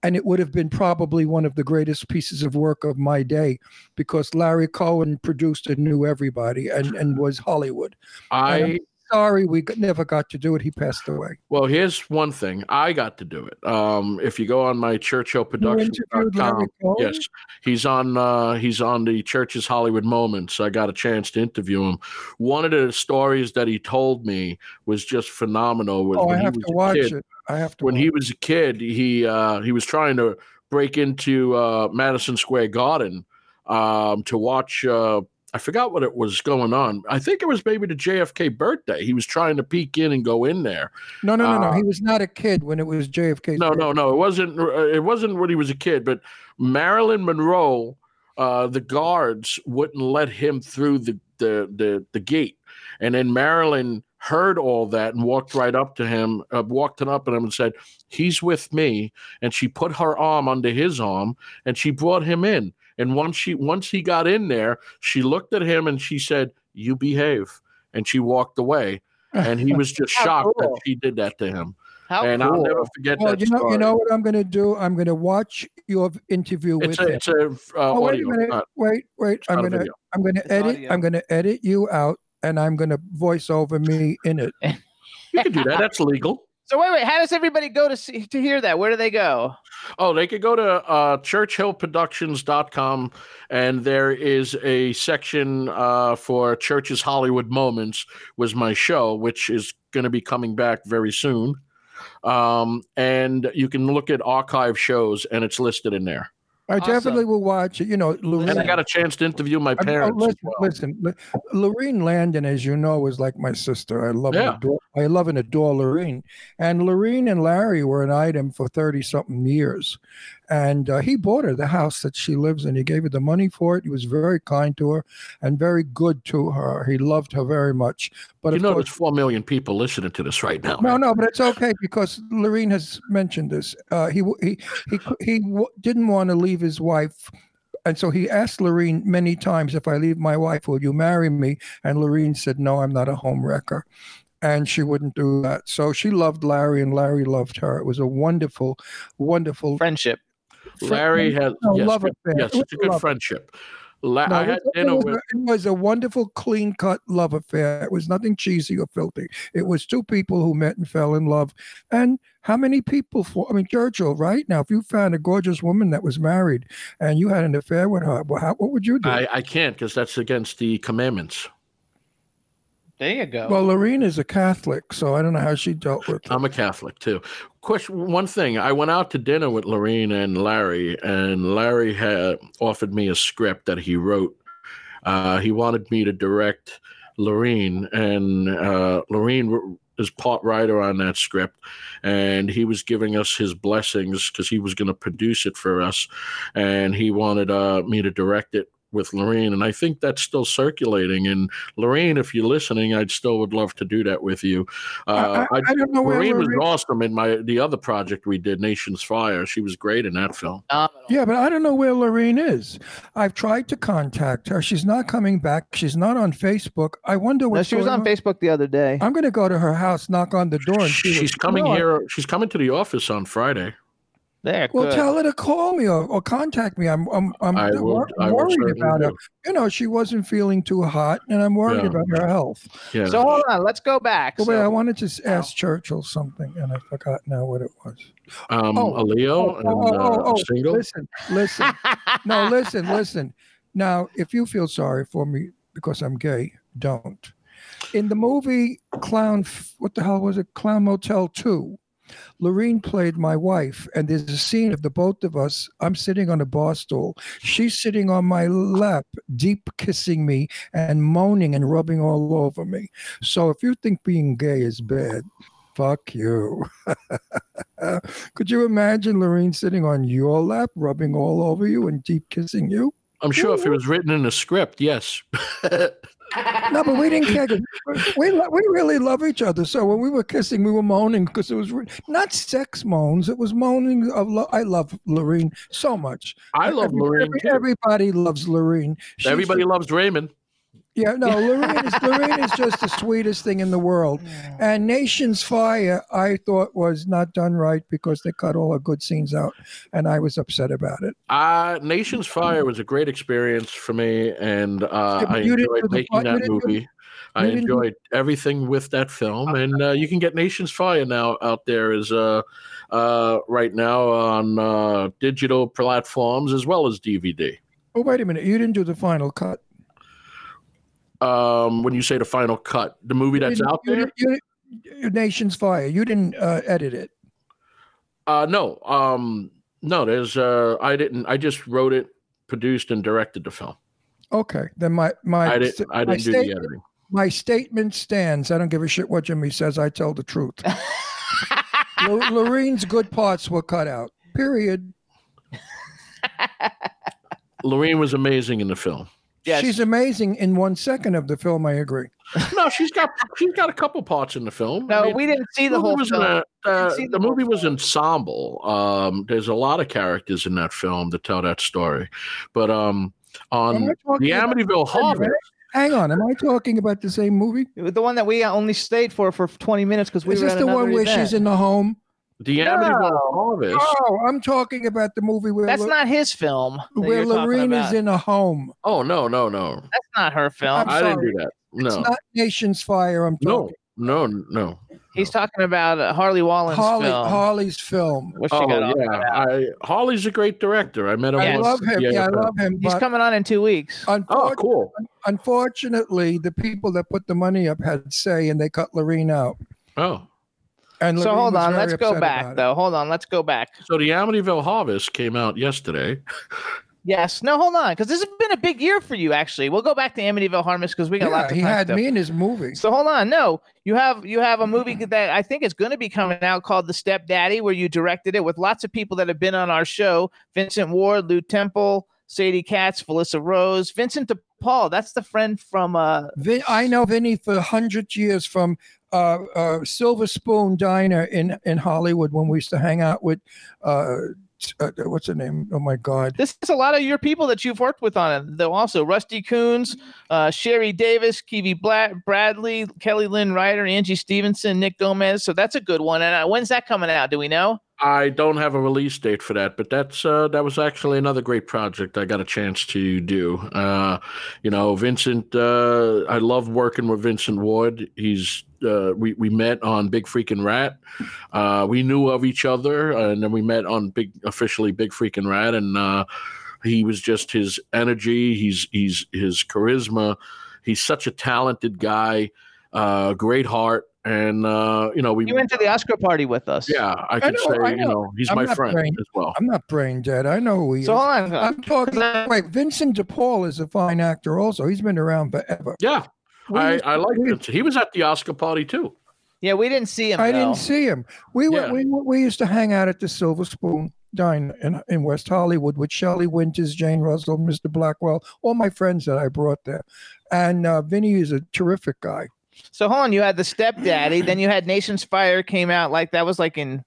and it would have been probably one of the greatest pieces of work of my day because Larry Cohen produced and knew everybody and, and was Hollywood. I Sorry, we never got to do it. He passed away. well here's one thing I got to do it um if you go on my Churchill Productions.com yes he's on uh he's on the Church's Hollywood Moments I got a chance to interview him one of the stories that he told me was just phenomenal was Oh, I when he have was to watch kid. it. I have to. when he was a kid, he uh, he was trying to break into uh, Madison Square Garden um, to watch. Uh, I forgot what it was going on. I think it was maybe the JFK birthday. He was trying to peek in and go in there. no, no, no, no. uh, He was not a kid when it was JFK. No, no, no. It wasn't. It wasn't when he was a kid. But Marilyn Monroe, uh, the guards wouldn't let him through the the the, the gate, and then Marilyn heard all that and walked right up to him, uh, walked it up to him and said, "He's with me." And she put her arm under his arm and she brought him in. And once she once he got in there, she looked at him and she said, "You behave." And she walked away. And he was just *laughs* shocked cool. that she did that to him. How and cool. I'll never forget Well, that. you know, story. you know what I'm going to do? I'm going to watch your interview It's with a, him. it's a uh, oh, wait audio. a minute. not- wait, wait. I'm going to. I'm going to edit. audio. I'm going to edit you out, and I'm going to voice over me in it. *laughs* You can do that. That's legal. So wait, wait. How does everybody go to see to hear that? Where do they go? Oh, they could go to uh, churchillproductions.com and there is a section uh, for Church's Hollywood Moments was my show, which is going to be coming back very soon. Um, and you can look at archive shows and it's listed in there. I Awesome. definitely will watch it. You know, Laurene. And I got a chance to interview my I- oh, parents. listen, well. listen. Laurene Landon, as you know, is like my sister. I love Yeah. and adore, I love and adore Laurene. And Laurene and Larry were an item for thirty something years, and uh, he bought her the house that she lives in. He gave her the money for it. He was very kind to her and very good to her. He loved her very much. But you of know, course, there's 4 million people listening to this right now. no, right? no, but it's okay because Laurene has mentioned this. Uh, he he he he w- didn't want to leave his wife, and so he asked Laurene many times, "If I leave my wife, will you marry me?" And Laurene said, "No, I'm not a home wrecker." And she wouldn't do that. So she loved Larry, and Larry loved her. It was a wonderful, wonderful. Friendship. Larry has no, yes, love affair. yes, It it's a good friendship. La- No, I it had was- it was, with a, it was a wonderful, clean cut love affair. It was nothing cheesy or filthy. It was two people who met and fell in love. And how many people for? I mean, Churchill, right now, if you found a gorgeous woman that was married and you had an affair with her, well, how, what would you do? I, I can't because that's against the commandments. There you go. Well, Laurene is a Catholic, so I don't know how she dealt with it. I'm a Catholic too. Question one thing: I went out to dinner with Laurene and Larry, and Larry had offered me a script that he wrote. Uh, he wanted me to direct Laurene, and uh, Laurene is part writer on that script, and he was giving us his blessings because he was going to produce it for us, and he wanted uh, me to direct it with Laurene, and I think that's still circulating. And Laurene, if you're listening, I'd still would love to do that with you. Uh, I, I, I don't know where Laurene was awesome in my the other project we did, Nation's Fire. She was great in that film. Yeah, but I don't know where Laurene is. I've tried to contact her. She's not coming back. She's not on Facebook. I wonder No, she was going on Facebook the other day. I'm going to go to her house, knock on the door, and see. She's what's coming going on. here. She's coming to the office on Friday. There, Well, good. tell her to call me or, or contact me. I'm I'm I'm I will. wor- I worried about her. do. You know, she wasn't feeling too hot, and I'm worried Yeah. about her health. Yeah. So hold on, let's go back. But wait, I wanted to s- ask Churchill something, and I forgot now what it was. um, oh, a Leo oh, and oh, oh, uh, oh, single. Listen, listen. no, *laughs* listen, listen. Now, if you feel sorry for me because I'm gay, don't. In the movie Clown, what the hell was it? Clown Motel 2, Laurene played my wife, and there's a scene of the both of us. I'm sitting on a bar stool. She's sitting on my lap, deep kissing me and moaning and rubbing all over me. So if you think being gay is bad, fuck you. *laughs* Could you imagine Laurene sitting on your lap, rubbing all over you and deep kissing you? I'm sure if it was written in a script, yes. *laughs* No, but we didn't care. We, we really love each other. So when we were kissing, we were moaning because it was re- not sex moans. It was moaning of lo- I love Laurene so much. I love Every- Lorraine every- Everybody loves Laurene. She's Everybody loves Raymond. Yeah, no, Lorraine is, Laurene is just the sweetest thing in the world. And Nation's Fire, I thought was not done right because they cut all the good scenes out, and I was upset about it. Uh, Nation's Fire was a great experience for me, and uh, Yeah, I enjoyed do the making that movie. I you didn't do- enjoyed everything with that film, and uh, you can get Nation's Fire now out there as uh, uh, right now on uh, digital platforms as well as DVD. Oh, wait a minute, you didn't do the final cut. Um, when you say the final cut, the movie that's You out there, you didn't- you- Nation's Fire. You didn't uh, edit it. uh, no, um, no, there's uh, I didn't. I just wrote it, produced, and directed the film. Okay, then my my I didn't. I didn't do the editing. my statement stands. I don't give a shit what Jimmy says. I tell the truth. *laughs* Lo- Laurene's good parts were cut out. Period. Laurene was amazing in the film. Yes. She's amazing in one second of the film. I agree. No, she's got she's got a couple parts in the film. no, I mean, we didn't see the whole film. a- uh, see the the whole movie was film. ensemble. Um, there's a lot of characters in that film to tell that story, but um, on the Amityville Harvest, Hang on. Am I talking about the same movie? The one that we only stayed for for 20 minutes because we Is this the one where event. she's in the home? The Amityville Harvest. Oh, I'm talking about the movie where That's Lo- not his film. that where you're Laurene is in a home. Oh no, no, no! That's not her film. I'm I didn't do that. No, It's No, not Nation's Fire. I'm no, talking. no, no. He's talking about uh, Harley Wallen's Harley, film. Harley's film. Which she Oh got all yeah, cut. I Harley's a great director. I met him. I once love him. the Yeah, I love him. He's coming on in two weeks. Oh, unfortunately, cool. unfortunately, the people that put the money up had say, and they cut Laurene out. Oh, And So Laurene hold on, let's go back though. Hold on, let's go back. so the Amityville Harvest came out yesterday. *laughs* Yes, no, hold on, because this has been a big year for you. Actually, we'll go back to Amityville Harvest because we got Yeah, lots of he had stuff. me in his movie. So hold on, no, you have you have a movie that I think is going to be coming out called The Step Daddy, where you directed it with lots of people that have been on our show: Vincent Ward, Lou Temple, Sadie Katz, Felissa Rose, Vincent DePaul. That's the friend from uh, Vin, I know Vinny for hundred years from uh, uh, Silver Spoon Diner in in Hollywood when we used to hang out with. Uh, uh, what's the name? Oh my God! This is a lot of your people that you've worked with on it, though. Also, Rusty Coones, uh, Sherry Davis, Kiwi Black, Bradley, Kelly Lynn Ryder, Angie Stevenson, Nick Gomez. So that's a good one. And uh, when's that coming out? Do we know? I don't have a release date for that, but that's uh, that was actually another great project I got a chance to do. Uh, you know, Vincent, uh, I love working with Vincent Ward. He's uh, we we met on Big Freaking Rat. Uh, we knew of each other, and then we met on Big officially Big Freaking Rat, and uh, he was just his energy. He's he's his charisma. He's such a talented guy. uh, great heart, and uh, you know we. He went to the Oscar party with us. yeah, I could know, say I you know. know he's I'm my friend brain- as well. I'm not brain dead. I know who he So is. on. I'm talking. Wait, Vincent DePaul is a fine actor. Also, he's been around forever. Yeah, We I, I like we- Vincent. He was at the Oscar party too. Yeah, we didn't see him. I though. didn't see him. We were Yeah. we, we used to hang out at the Silver Spoon Dine in, in West Hollywood with Shelley Winters, Jane Russell, Mr. Blackwell, all my friends that I brought there. And uh, Vinny is a terrific guy. So hold on, you had the stepdaddy, then you had Nation's Fire came out like that was like in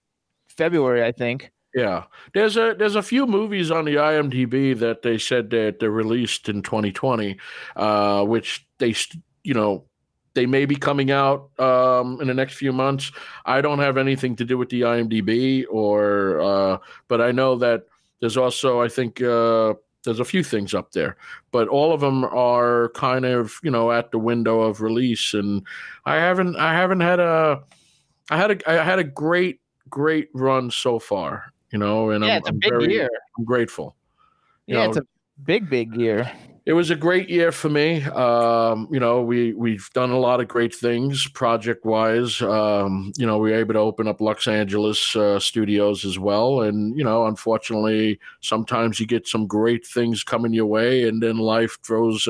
February, I think. Yeah, there's a there's a few movies on the IMDb that they said that they're released in 2020, uh, which they st- you know they may be coming out um, in the next few months. I don't have anything to do with the IMDb, or uh, but I know that there's also I think uh, there's a few things up there, but all of them are kind of you know at the window of release, and I haven't I haven't had a I had a I had a great great run so far, you know, and yeah, I'm, it's a I'm big very year. I'm grateful. You Yeah, know, it's a big, big year. It was a great year for me. Um, you know, we we've done a lot of great things project wise. Um, you know, we were able to open up Los Angeles uh, studios as well, and you know, unfortunately, sometimes you get some great things coming your way, and then life throws.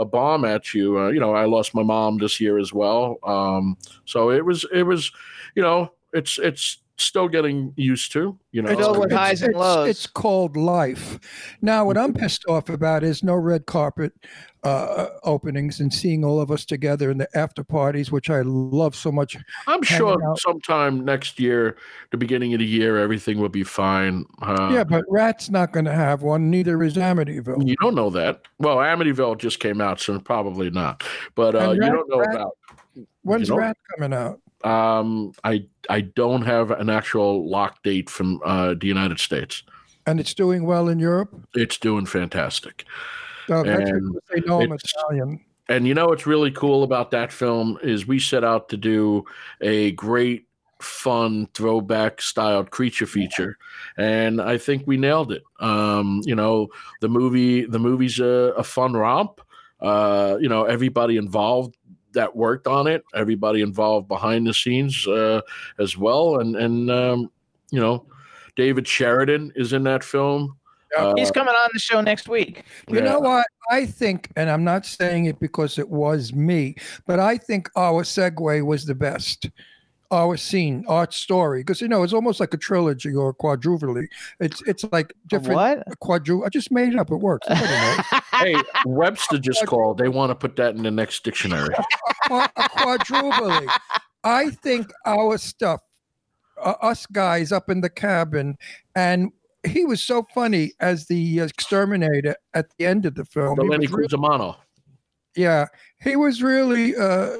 A bomb at you. Uh, you know, I lost my mom this year as well. Um, so it was, it was, you know, it's it's still getting used to. You know, Filled with It's- highs and lows. It's called life. Now, what I'm pissed off about is no red carpet uh, openings and seeing all of us together in the after parties, which I love so much. I'm sure out. sometime next year, the beginning of the year, everything will be fine. Uh, yeah, but Rat's not going to have one. Neither is Amityville. You don't know that. Well, Amityville just came out, so probably not. But uh, And you don't know Rat- about. When's you know- Rat coming out? Um, I I don't have an actual lock date from uh, the United States. And it's doing well in Europe. It's doing fantastic. Oh, And because they know I'm it's- Italian. And you know what's really cool about that film is we set out to do a great, fun throwback styled creature feature, and I think we nailed it. Um, you know, the movie, the movie's a, a fun romp. Uh, you know, everybody involved that worked on it, everybody involved behind the scenes uh, as well, and and um, you know, David Sheridan is in that film. Uh, He's coming on the show next week. You yeah. know what? I think, and I'm not saying it because it was me, but I think our segue was the best. Our scene, our story, because you know it's almost like a trilogy or a quadruple. It's it's like different What? quadru. I just made it up. It works. *laughs* Hey, Webster just called. They want to put that in the next dictionary. *laughs* Qua- a quadruple. I think our stuff, uh, us guys up in the cabin, and he was so funny as the exterminator at the end of the film. The He Lenny was really- Cusimano. yeah, he was really uh,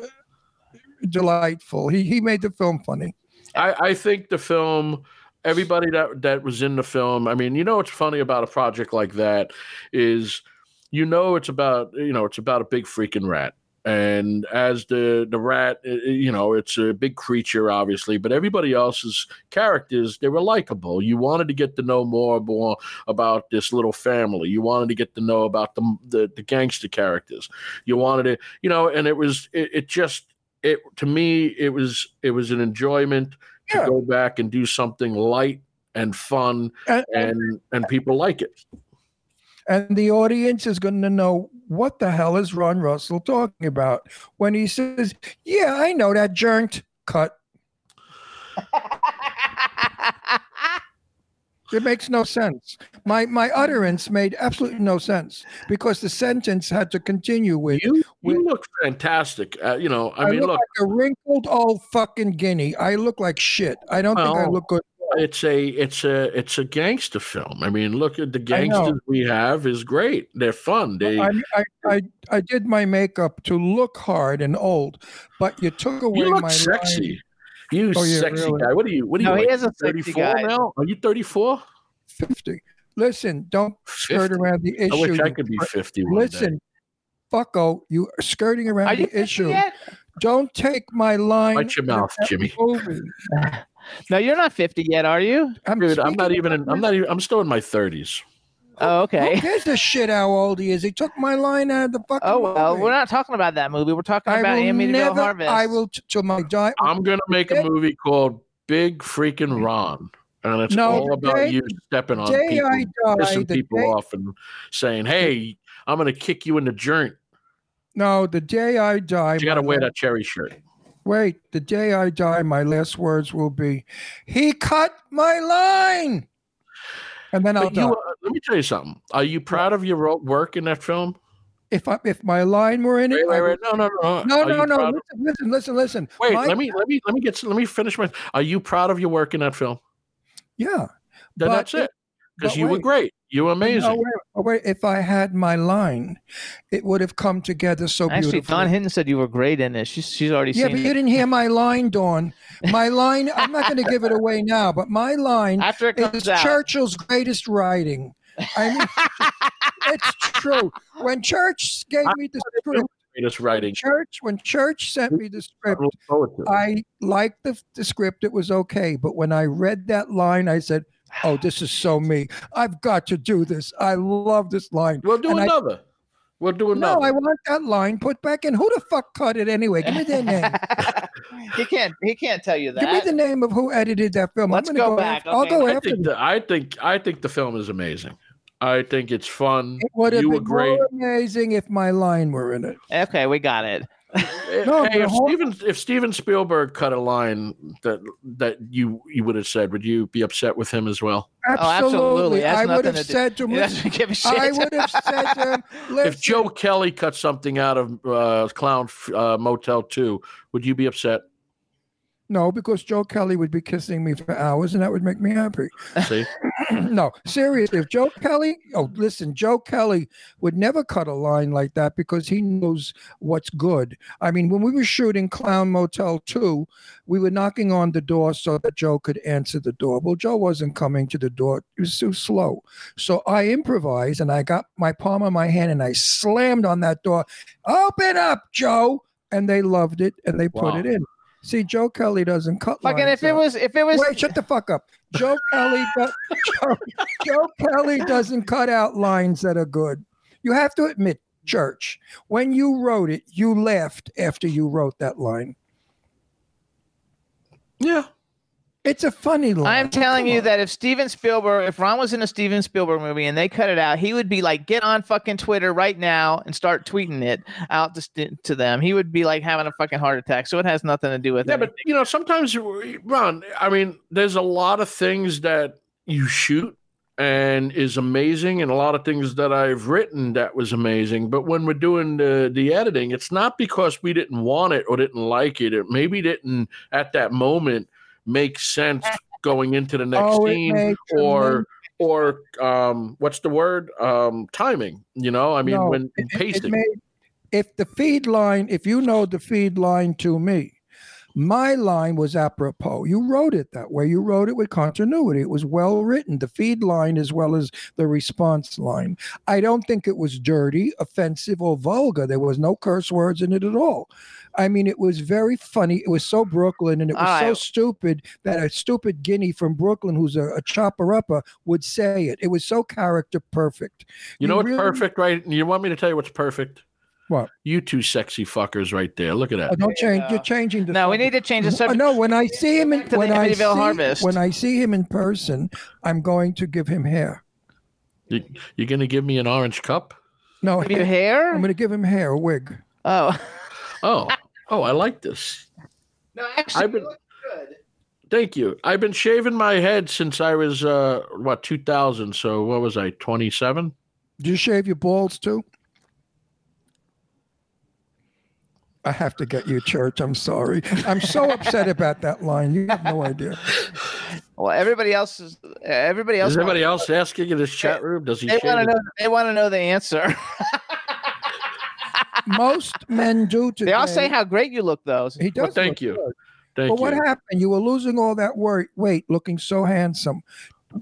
delightful. He he made the film funny. I, I think the film, everybody that that was in the film. I mean, you know what's funny about a project like that is, you know, it's about you know it's about a big freaking rat. And as the the rat, you know, it's a big creature, obviously, but everybody else's characters they were likable. You wanted to get to know more, more about this little family. You wanted to get to know about the the, the gangster characters. You wanted to, you know, and it was it, it just it to me it was it was an enjoyment to go back and do something light and fun And, and and people like it and the audience is going to know what the hell is Ron Russell talking about when he says, "Yeah, I know that jerked cut." *laughs* It makes no sense. My my utterance made absolutely no sense because the sentence had to continue with you with- you look fantastic uh, you know i, I, mean look, look like a wrinkled old fucking guinea. I look like shit. I don't think I look good. it's a it's a it's a gangster film i mean look at the gangsters we have is great they're fun they I, I, I, I did my makeup to look hard and old, but you took away you look my sexy line. You Oh, yeah, sexy really. guy what are you what are No, you he like, is a 34 guy. now are you 34 50. Listen, don't skirt around the issue. i wish i could be pri- 50 one day. Listen, fucko, you are skirting around Are the issue. yet? Don't take my line. Watch your mouth, Jimmy. movie. *laughs* No, you're not 50 yet, are you? I'm Dude, i'm not even in, i'm not even i'm still in my 30s Oh, Who okay. *laughs* gives a shit how old he is? He took my line out of the fucking. Oh well, movie. we're not talking about that movie. We're talking I about will Amityville never. Harvest. I will t- till my die. I'm gonna make a movie called Big Freaking Ron, and it's No, all about day- you stepping on day people, I die, pissing people day- off, and saying, "Hey, I'm gonna kick you in the joint." No, the day I die. You gotta wear la- that cherry shirt. Wait, the day I die, my last words will be, "He cut my line," and then I'll But die. you, uh, let me tell you something. Are you proud of your work in that film? if I, if my line were in it, Wait, wait, wait. No, no, no. no, Are no, no. proud of- Listen, listen, listen, listen. Wait, My- let me, let me, let me get, let me finish my. Are you proud of your work in that film? Yeah, Then that's it- it. Because but you were great. You were amazing. No, wait, oh, wait, if I had my line, it would have come together so Actually, beautifully. Dawn Hinton said you were great in it. She's she's already yeah, seen but it. you didn't hear my line, Dawn. *laughs* My line. I'm not going to give it away now, but my line After it comes is out. Churchill's greatest writing. I mean, it's true. When Church gave me the script, Greatest writing. Church when Church sent me the script, look forward to it. I liked the, the script. It was okay, but when I read that line, I said, "Oh, this is so me. I've got to do this. I love this line." We'll do and I- another. we'll do another. No, I want that line put back in. Who the fuck cut it anyway? Give me their name. *laughs* he can't he can't tell you that. Give me the name of who edited that film. Let's I'm gonna go back, After, I'll okay. go I after. think, the, I think I think the film is amazing. I think it's fun. It would have You been great. more amazing if my line were in it. okay, we got it. No, hey, if hold- Steven if Steven Spielberg cut a line that that you you would have said, would you be upset with him as well? absolutely. Absolutely. I would have to do- said to him, give a shit. I would have said to him, *laughs* If Joe Kelly cut something out of uh, Clown uh, Motel Two, would you be upset? No, because Joe Kelly would be kissing me for hours and that would make me happy. See, *clears throat* no, seriously, if Joe Kelly, oh, listen, Joe Kelly would never cut a line like that because he knows what's good. I mean, when we were shooting Clown Motel 2, we were knocking on the door so that Joe could answer the door. Well, Joe wasn't coming to the door, it was too slow. So I improvised and I got my palm on my hand and I slammed on that door. Open up, Joe. And they loved it and they put it in. See, Joe Kelly doesn't cut Fucking lines if it out. was if it was Wait, shut the fuck up. Joe Kelly, do- Joe, Joe Kelly doesn't cut out lines that are good. You have to admit, Church, when you wrote it, you laughed after you wrote that line. yeah, It's a funny line. I'm telling Come you on. that if Steven Spielberg, if Ron was in a Steven Spielberg movie and they cut it out, he would be like, get on fucking Twitter right now and start tweeting it out to, to them. He would be like having a fucking heart attack. So it has nothing to do with it. yeah, it. but you know, sometimes Ron, I mean, there's a lot of things that you shoot and is amazing, and a lot of things that I've written that was amazing. But when we're doing the the editing, it's not because we didn't want it or didn't like it. It maybe didn't at that moment make sense going into the next Oh, scene or or um what's the word um timing you know i mean No, when it- it- it made- if the feed line, if you know the feed line to me, my line was apropos. You wrote it that way. You wrote it with continuity. It was well written, the feed line as well as the response line. I don't think it was dirty, offensive, or vulgar. There was no curse words in it at all. I mean, it was very funny. It was so Brooklyn, and it was so Alright. stupid that a stupid guinea from Brooklyn, who's a, a chopper upper, would say it. It was so character perfect. you know what's really- perfect right you want me to tell you what's perfect What? you two sexy fuckers right there look at that Oh, don't There you change. You're changing the. no, we need to change the subject. No, when I see him in the when I see, Harvest. when I see him in person, I'm going to give him hair. you, you're gonna give me an orange cup No, Have you hair. hair? I'm going to give him hair, a wig. Oh. oh *laughs* oh i like this No, actually, I've been- you look good. thank you i've been shaving my head since i was uh what 2000 so what was i 27 Do you shave your balls too? I have to get you church. I'm sorry. I'm so upset about that line. You have no idea. Well, everybody else is. Everybody else. is anybody else asking in this chat room does he They want to know. They want to know the answer. *laughs* Most men do today. *laughs* they all say how great you look, though. he does. Well, thank look you. good. thank But what happened? You were losing all that weight, weight, looking so handsome.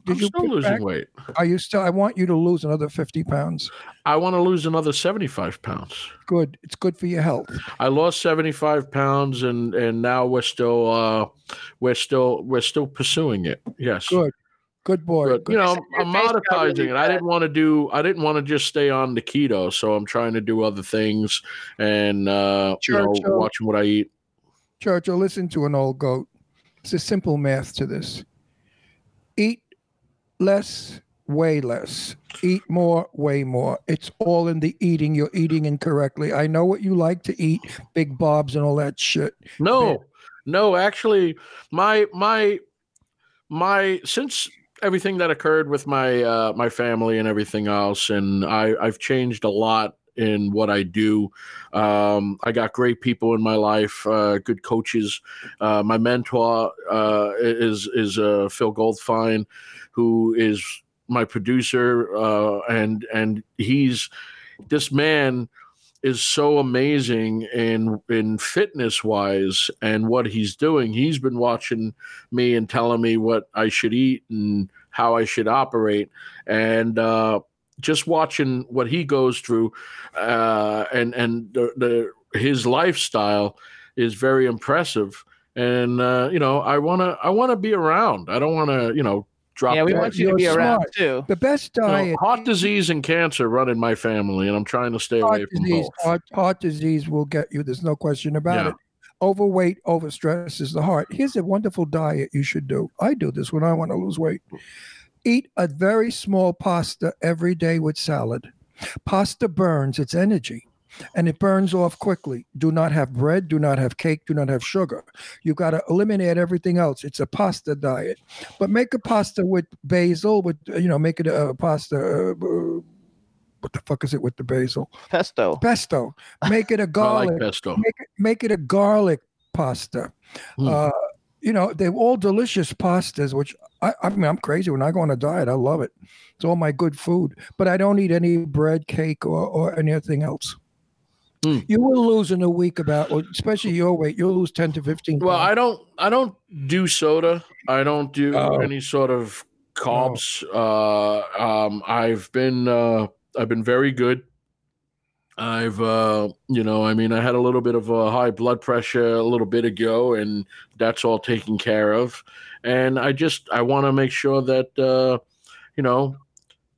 Did i'm you still losing back- weight Are you still? I want you to lose another 50 pounds. i want to lose another 75 pounds Good. It's good for your health. I lost 75 pounds and and now we're still uh we're still we're still pursuing it. Yes. Good. Good boy. but Good- you know, I'm face got monetizing it. I didn't want to do. I didn't want to just stay on the keto, so I'm trying to do other things and uh, you know, Churchill. watching what I eat. Churchill, listen to an old goat. It's a simple math to this. Eat less, weigh less. Eat more, weigh more. It's all in the eating. You're eating incorrectly. I know what you like to eat, big bobs and all that shit. No, no, actually, my my my since everything that occurred with my uh, my family and everything else, and I I've changed a lot in what I do. Um, I got great people in my life, uh, good coaches. Uh, my mentor uh, is is uh, Phil Goldfine, who is my producer, uh, and and he's this man is so amazing in in fitness wise and what he's doing. He's been watching me and telling me what I should eat and how I should operate, and uh, just watching what he goes through, uh, and and the, the his lifestyle is very impressive. And uh, you know, I wanna I wanna be around. I don't want to you know drop. Yeah, we dead. want you to You're be around too. The best You know, diet. heart disease and cancer run in my family, and I'm trying to stay away heart from disease, both. heart, heart disease will get you. There's no question about Yeah. it. Overweight, overstresses the heart. Here's a wonderful diet you should do. I do this when I want to lose weight. Eat a very small pasta every day with salad. Pasta burns its energy and it burns off quickly. Do not have bread, do not have cake, do not have sugar. You've got to eliminate everything else. It's a pasta diet. But make a pasta with basil, with, you know, make it a pasta. Uh, uh, what the fuck is it with the basil? Pesto. pesto. Make it a *laughs* garlic. like pesto. make, it, make it a garlic pasta. Hmm. Uh, you know, they're all delicious pastas, which I, I mean, I'm crazy. When I go on a diet, I love it. It's all my good food, but I don't eat any bread, cake, or, or anything else. Hmm. You will lose in a week about, especially your weight, you'll lose 10 to 15 Well, pounds. I don't I don't do soda. I don't do Oh. any sort of carbs. Uh, um, I've been uh, I've been very good. I've uh, you know, I mean, I had a little bit of a high blood pressure a little bit ago, and that's all taken care of. And I just I want to make sure that uh, you know,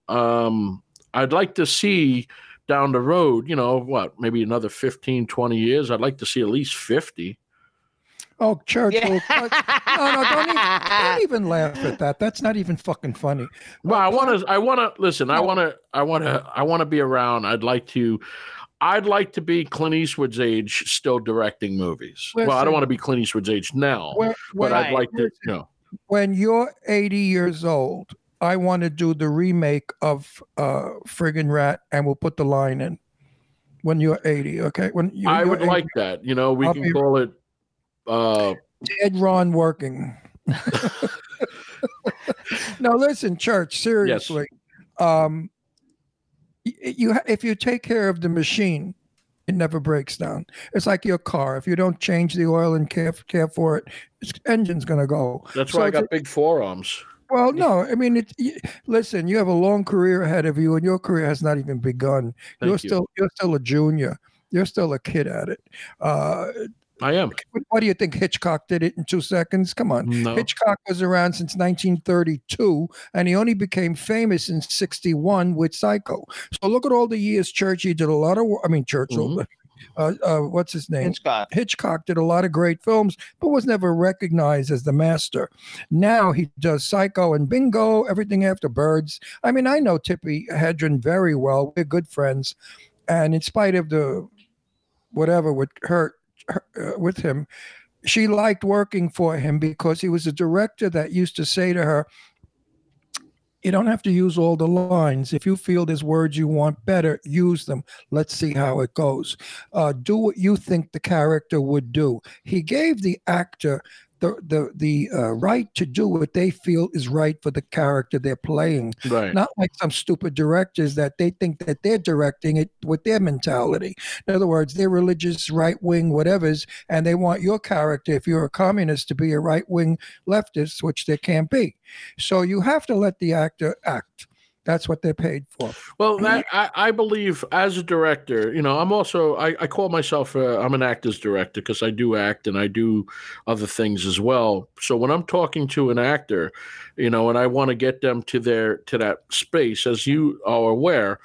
um, I'd like to see down the road, you know, what, maybe another 15, 20 years. I'd like to see at least 50. oh, church. Yeah. will no, no, don't even, don't even laugh at that. That's not even fucking funny. Well, I want to. I want to listen. I want to. I want to. I want to be around. I'd like to. I'd like to be Clint Eastwood's age, still directing movies. well, I don't want to be Clint Eastwood's age now, When, but when, I'd like to. listen, You know, when you're 80 years old, I want to do the remake of uh friggin' rat and we'll put the line in when you're 80, okay? When you, I would 80, like that. You know, we I'll can call it. Uh, Dead Ron working. *laughs* no, listen, church, seriously. Um you if you take care of the machine, it never breaks down. It's like your car. If you don't change the oil and care, care for it, its engine's going to go. that's So why I got big forearms. Well, no, I mean, it, y listen, you have a long career ahead of you, and your career has not even begun. Thank you're you. still you're still a junior. You're still a kid at it. Uh, I am. what do you think Hitchcock did it in two seconds? Come on. No. Hitchcock was around since 1932, and he only became famous in 61 with Psycho. So look at all the years Churchill did a lot of work. I mean, Churchill, Mm-hmm. Uh, uh, what's his name? Hitchcock. Hitchcock did a lot of great films, but was never recognized as the master. Now he does Psycho and Bingo, everything after Birds. I mean, I know Tippi Hedren very well. We're good friends, and in spite of the whatever with her, her uh, with him, she liked working for him because he was a director that used to say to her. You don't have to use all the lines. If you feel there's words you want better, use them. Let's see how it goes uh, do what you think the character would do. He gave the actor the the the uh, right to do what they feel is right for the character they're playing. Right. Not like some stupid directors that they think that they're directing it with their mentality. In other words, they're religious, right wing, whatever's, and they want your character, if you're a communist, to be a right wing leftist, which they can't be. So you have to let the actor act. That's what they're paid for. Well, that, I, I believe as a director, you know, I'm also I, I call myself i I'm an actor's director because I do act and I do other things as well. So when I'm talking to an actor, you know, and I want to get them to their to that space, as you are aware,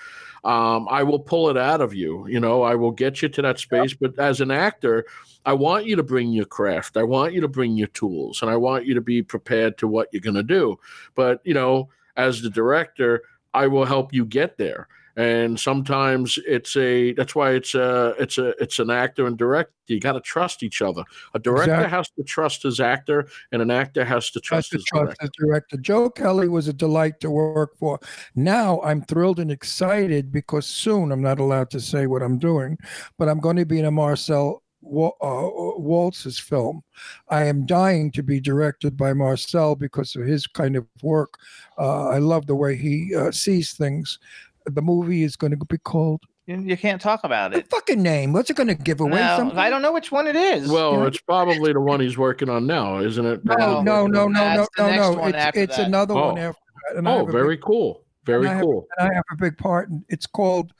um, I will pull it out of you. You know, I will get you to that space. But as an actor, I want you to bring your craft. I want you to bring your tools, and I want you to be prepared to what you're going to do. But you know, as the director I will help you get there. And sometimes it's a that's why it's a it's a it's an actor and director. You got to trust each other. A director Exactly. has to trust his actor, and an actor has to Has trust to his trust director. his director. Joe Kelly was a delight to work for. Now I'm thrilled and excited because soon I'm not allowed to say what I'm doing, but I'm going to be in a Marcel Walz's film. I am dying to be directed by Marcel because of his kind of work. Uh, I love the way he uh, sees things. The movie is going to be called You, you can't talk about it. the it. fucking name. What's it going to give away? No, something? I don't know which one it is. Well, Yeah. it's probably the one he's working on now, isn't it? No, No, no, no, no, no, that's no, no. It's, it's that. another one Oh. after that. Oh, very big, cool. Very I have- cool. and I have a big part. In, it's called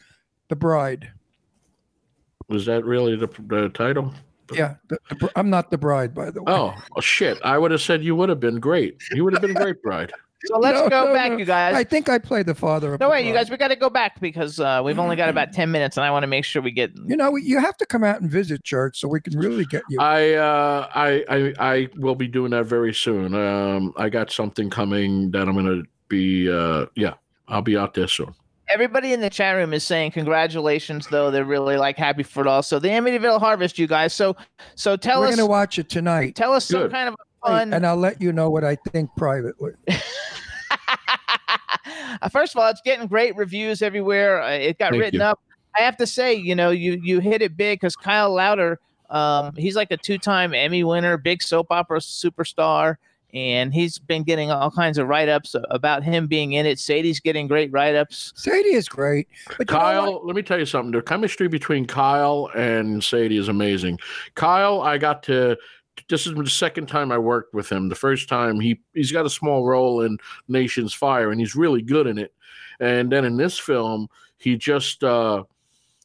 The Bride. Was that really the, the title? Yeah, the, the, I'm not the bride, by the way. Oh, oh, shit! I would have said you would have been great. You would have been a great *laughs* bride. so let's No, go no, back, no. you guys. I think I played the father of. no, the wait, you guys, we got to go back because uh, we've only got about 10 minutes and I want to make sure we get. You know, you have to come out and visit church so we can really get you. I, uh, I, I, I will be doing that very soon. Um, I got something coming that I'm gonna be. Uh, yeah, I'll be out there soon. Everybody in the chat room is saying congratulations, though. They're really like happy for it all. So the Amityville Harvest, you guys. So, so tell us We're going to watch it tonight, tell us some kind of a fun. and I'll let you know what I think privately. *laughs* Uh, First of all, it's getting great reviews everywhere. Uh, it got Thank written you. up. I have to say, you know, you you hit it big because Kyle Lowder, um, he's like a two-time Emmy winner, big soap opera superstar, and he's been getting all kinds of write-ups about him being in it. Sadie's getting great write-ups. Sadie is great, but you know? Kyle, let me tell you something. The chemistry between Kyle and Sadie is amazing. Kyle, I got to. This is the second time I worked with him. The first time he he's got a small role in Nation's Fire, and he's really good in it. And then in this film, he just uh,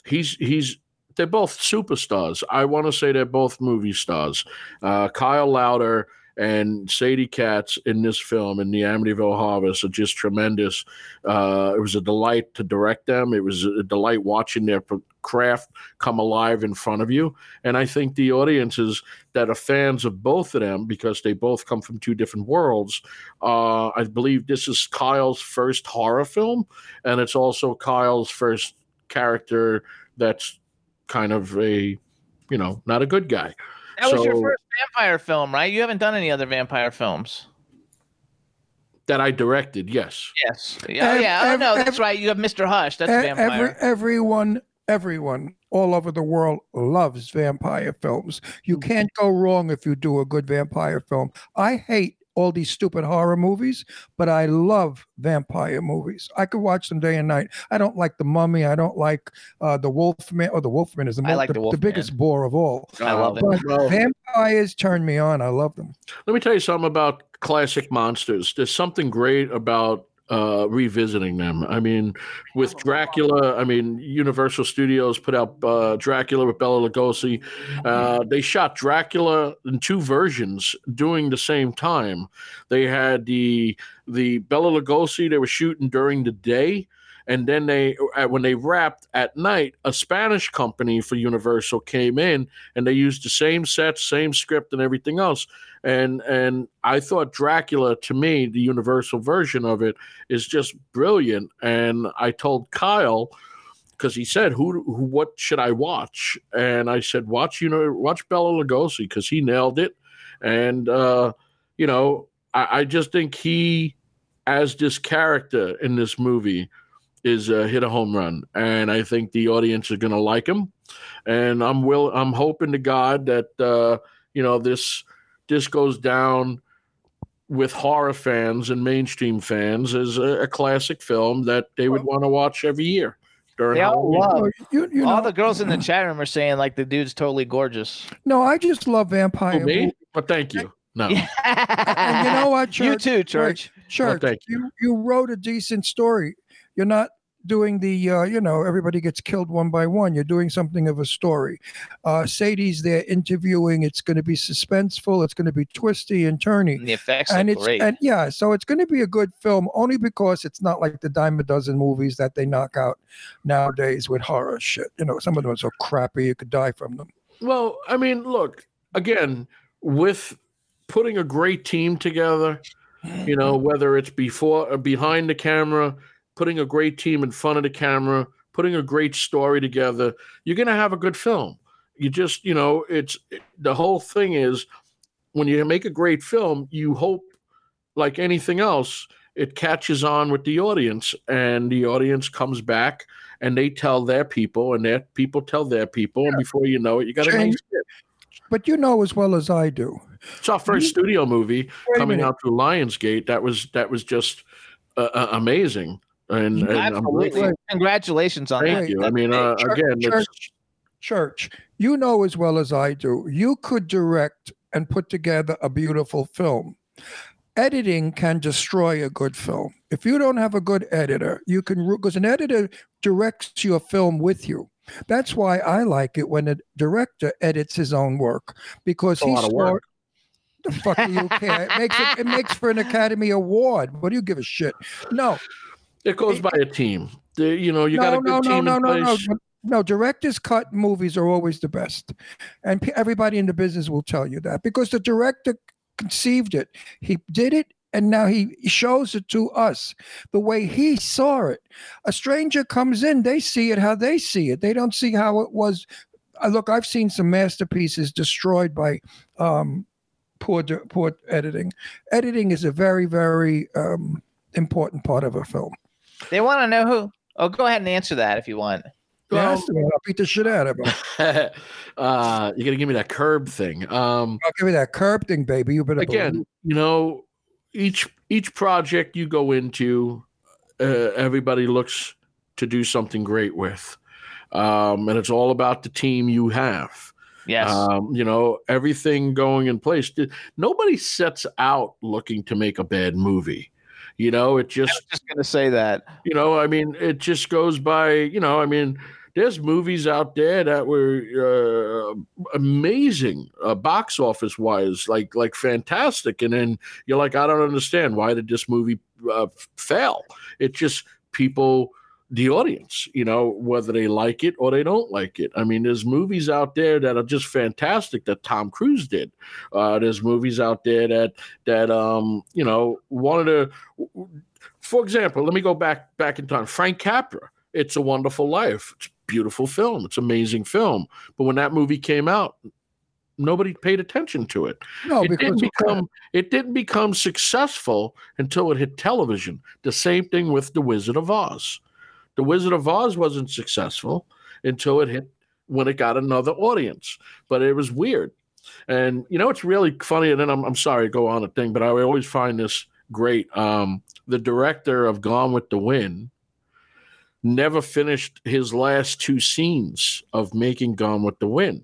he's he's they're both superstars. I want to say they're both movie stars. Uh, Kyle Lowder and Sadie Katz in this film in the Amityville Harvest are just tremendous. Uh, it was a delight to direct them. It was a delight watching their craft come alive in front of you. And I think the audiences that are fans of both of them, because they both come from two different worlds, uh, I believe this is Kyle's first horror film, and it's also Kyle's first character that's kind of a, you know, not a good guy. That was your first vampire film, right? You haven't done any other vampire films. That I directed, yes. Yes. Oh, yeah. Oh, ev- no, ev- that's right. You have Mr. Hush. That's vampire. Every, everyone, everyone all over the world loves vampire films. You Mm-hmm. can't go wrong if you do a good vampire film. I hate all these stupid horror movies, but I love vampire movies. I could watch them day and night. I don't like the Mummy. I don't like uh, the Wolfman. Or the Wolfman is the, I like the, The the Wolfman. biggest bore of all. I love it. But Well, vampires turn me on. I love them. Let me tell you something about classic monsters. There's something great about uh, revisiting them. I mean, with Dracula, I mean, Universal Studios put out uh, Dracula with Bela Lugosi. Uh, they shot Dracula in two versions during the same time. They had the the Bela Lugosi they were shooting during the day. And then they, uh, when they wrapped at night, a Spanish company for Universal came in and they used the same sets, same script, and everything else. And and I thought Dracula to me the universal version of it is just brilliant. And I told Kyle because he said who, who what should I watch? And I said watch you know watch Bela Lugosi because he nailed it. And uh you know I, I just think he as this character in this movie is uh, hit a home run and I think the audience is gonna like him and I'm will I'm hoping to God that uh you know this this goes down with horror fans and mainstream fans as a, a classic film that they would want to watch every year during They all love. Oh, you, you All the girls in the chat room are saying like the dude's totally gorgeous. no, I just love vampire Oh, me? But thank you. No. And you know what, You Church? too, Church. Church, thank you. you wrote a decent story. You're not doing the uh, you know everybody gets killed one by one. You're doing something of a story. Uh sadie's there interviewing. It's going to be suspenseful. It's going to be twisty and turny. And the effects and are it's great. and yeah so it's going to be a good film only because it's not like the dime a dozen movies that they knock out nowadays with horror shit. You know some of them are so crappy you could die from them. Well, I mean, look again with putting a great team together. You know, whether it's before or behind the camera, putting a great team in front of the camera, putting a great story together, you're going to have a good film. You just, you know, it's the whole thing is when you make a great film, you hope, like anything else, it catches on with the audience, and the audience comes back and they tell their people, and their people tell their people, and before you know it, you got a nice Change- but you know as well as i do It's our first studio movie coming minute. out through Lionsgate. That was that was just uh, uh, amazing, and, and I'm Absolutely. really, Congratulations on thank that. you. I mean, uh, Church- again, it's, church, church, you know as well as I do, you could direct and put together a beautiful film. Editing can destroy a good film. If you don't have a good editor, you can because an editor directs your film with you. That's why I like it when a director edits his own work because It's a he's lot. The fuck do you care? It makes it, it makes for an Academy Award. What do you give a shit? No, it goes by a team. The- you know, you got a good team no, in no, place. no. No, No, director's cut movies are always the best, and pe- everybody in the business will tell you that because the director conceived it, he did it, and now he shows it to us the way he saw it. A stranger comes in, they see it how they see it. They don't see how it was. Uh, look, I've seen some masterpieces destroyed by um, poor poor editing. Editing is a very very um, important part of a film. They want to know who. Oh, go ahead and answer that if you want. Well, Yes, I'll beat the shit out of him. *laughs* uh, you got to give me that curb thing. Um, I'll give you that curb thing, baby. You better again, believe- you know, each each project you go into, uh, everybody looks to do something great with, um, and it's all about the team you have. Yes. Um, you know, everything going in place. Nobody sets out looking to make a bad movie. You know, it just just gonna say that. you know, I mean, it just goes by, you know, I mean, there's movies out there that were uh, amazing, uh, box office wise, like like fantastic, and then you're like, I don't understand why did this movie uh, fail? It just people, the audience, you know, whether they like it or they don't like it. I mean, there's movies out there that are just fantastic that Tom Cruise did. Uh, there's movies out there that that um, you know, one of the for example, let me go back back in time. Frank Capra, It's a Wonderful Life. It's a beautiful film. It's an amazing film. But when that movie came out, nobody paid attention to it. no, it because didn't become it didn't become successful until it hit television. The same thing with The Wizard of Oz. The Wizard of Oz wasn't successful until it hit when it got another audience. But it was weird. And you know it's really funny, and then I'm I'm sorry to go on a thing, but I always find this great. Um, the director of Gone with the Wind never finished his last two scenes of making Gone with the Wind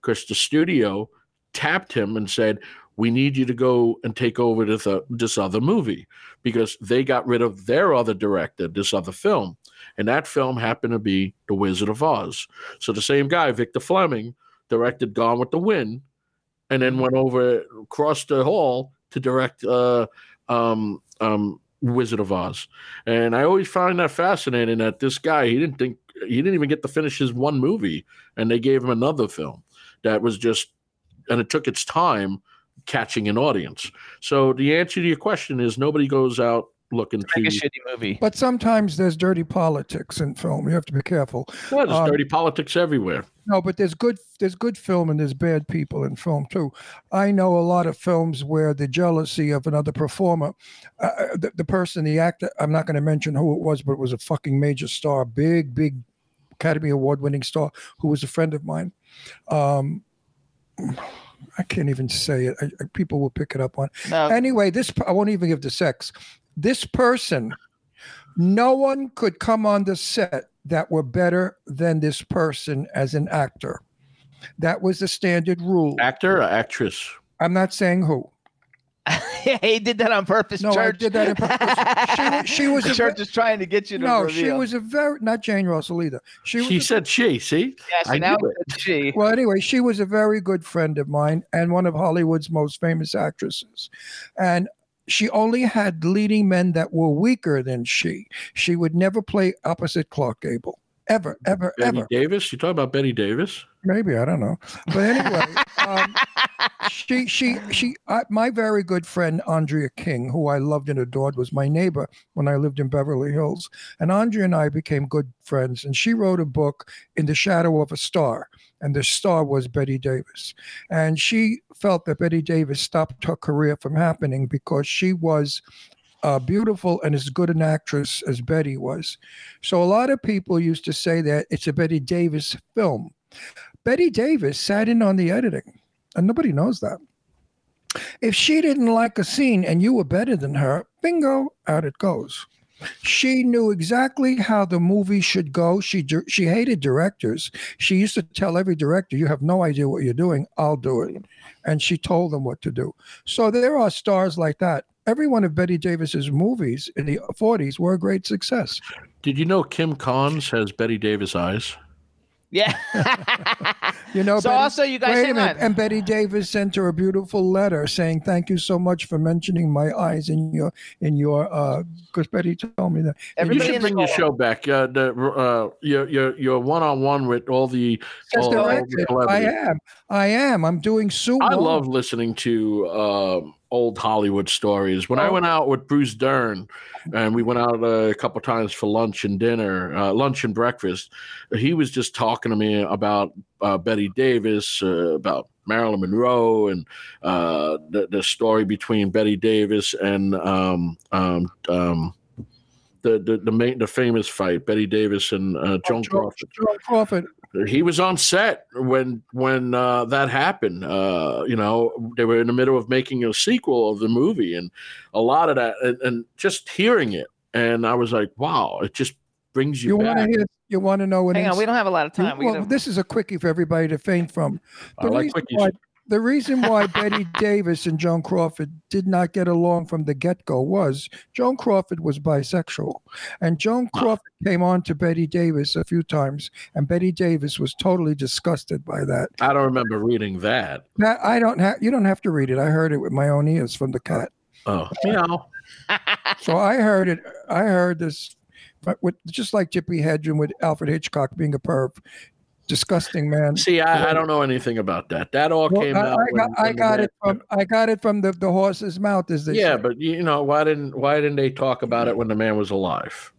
because the studio tapped him and said, "We need you to go and take over this, uh, this other movie," because they got rid of their other director, this other film, and that film happened to be The Wizard of Oz. So the same guy, Victor Fleming, directed Gone with the Wind, and then went over across the hall to direct uh, um, um, Wizard of Oz. And I always find that fascinating that this guy he didn't think he didn't even get to finish his one movie, and they gave him another film that was just, and it took its time catching an audience. So the answer to your question is nobody goes out looking to. Make a shitty movie. But sometimes there's dirty politics in film. You have to be careful. Well, there's um, dirty politics everywhere. No, but there's good there's good film and there's bad people in film too. I know a lot of films where the jealousy of another performer, uh, uh, the, the person, the actor, I'm not going to mention who it was, but it was a fucking major star, big, big Academy Award winning star who was a friend of mine. Um, I can't even say it. I, I- people will pick it up on. No, Anyway, this I won't even give the sex. This person, no one could come on the set that were better than this person as an actor. That was the standard rule. Actor or actress? I'm not saying who. *laughs* yeah, he did that on purpose. No, I did that on purpose. She was- she was the a *laughs* church ve- is trying to get you to No, she was a very not Jane Russell either. She, was She a- said she. See, Yes, I now it's she. *laughs* well, anyway, she was a very good friend of mine and one of Hollywood's most famous actresses. And she only had leading men that were weaker than she. She would never play opposite Clark Gable. Ever, ever, Betty ever. Davis. You talking about Bette Davis? Maybe I don't know, but anyway, um, *laughs* she she she. I, my very good friend Andrea King, who I loved and adored, was my neighbor when I lived in Beverly Hills, and Andrea and I became good friends. And she wrote a book, "In the Shadow of a Star," and the star was Bette Davis, and she felt that Bette Davis stopped her career from happening because she was. Uh, beautiful and as good an actress as Betty was. So a lot of people used to say that it's a Bette Davis film. Bette Davis sat in on the editing, and nobody knows that. If she didn't like a scene and you were better than her, bingo, out it goes. She knew exactly how the movie should go. She she hated directors. She used to tell every director, "You have no idea what you're doing. I'll do it," and she told them what to do. So there are stars like that. Every one of Bette Davis's movies in the 40s were a great success. Did you know Kim Carnes has Bette Davis eyes? Yeah. *laughs* You know, so Betty- also you guys Wait a minute. on. And Bette Davis sent her a beautiful letter saying, "Thank you so much for mentioning my eyes in your in your." uh Because Betty told me that. You should bring your show back. Uh, the uh, your your your one on one with all the all, all the. I am. I am. I'm doing Sue. I love listening to um, old Hollywood stories. When I Oh. went out with Bruce Dern, and we went out uh, a couple times for lunch and dinner, uh, lunch and breakfast, he was just talking to me about uh, Bette Davis, uh, about Marilyn Monroe, and uh, the the story between Bette Davis and um, um, um, the the the, main, the famous fight, Bette Davis and uh, Joan Joan- Crawford Joan Crawford. he was on set when when uh, that happened. Uh, you know, they were in the middle of making a sequel of the movie, and a lot of that, and, and just hearing it, and I was like, wow, it just brings you, You want to hear? You want to know what? Hang on, we don't have a lot of you- time. We well, gotta- this is a quickie for everybody to faint from. I The like reason quickies. why the reason why *laughs* Bette Davis and Joan Crawford did not get along from the get-go was Joan Crawford was bisexual, and Joan ah. Crawford came on to Bette Davis a few times, and Bette Davis was totally disgusted by that. I don't remember reading that. That I don't have. You don't have to read it. I heard it with my own ears from the cat. Oh, meow. *laughs* So I heard it. I heard this, but with just like Tippi Hedren with Alfred Hitchcock being a perv, disgusting man. See, I, I don't know anything about that. That all Well, came I, out. I got, I when the got it from I got it from the, the horse's mouth, Is they Yeah, say. but you know why didn't why didn't they talk about it when the man was alive?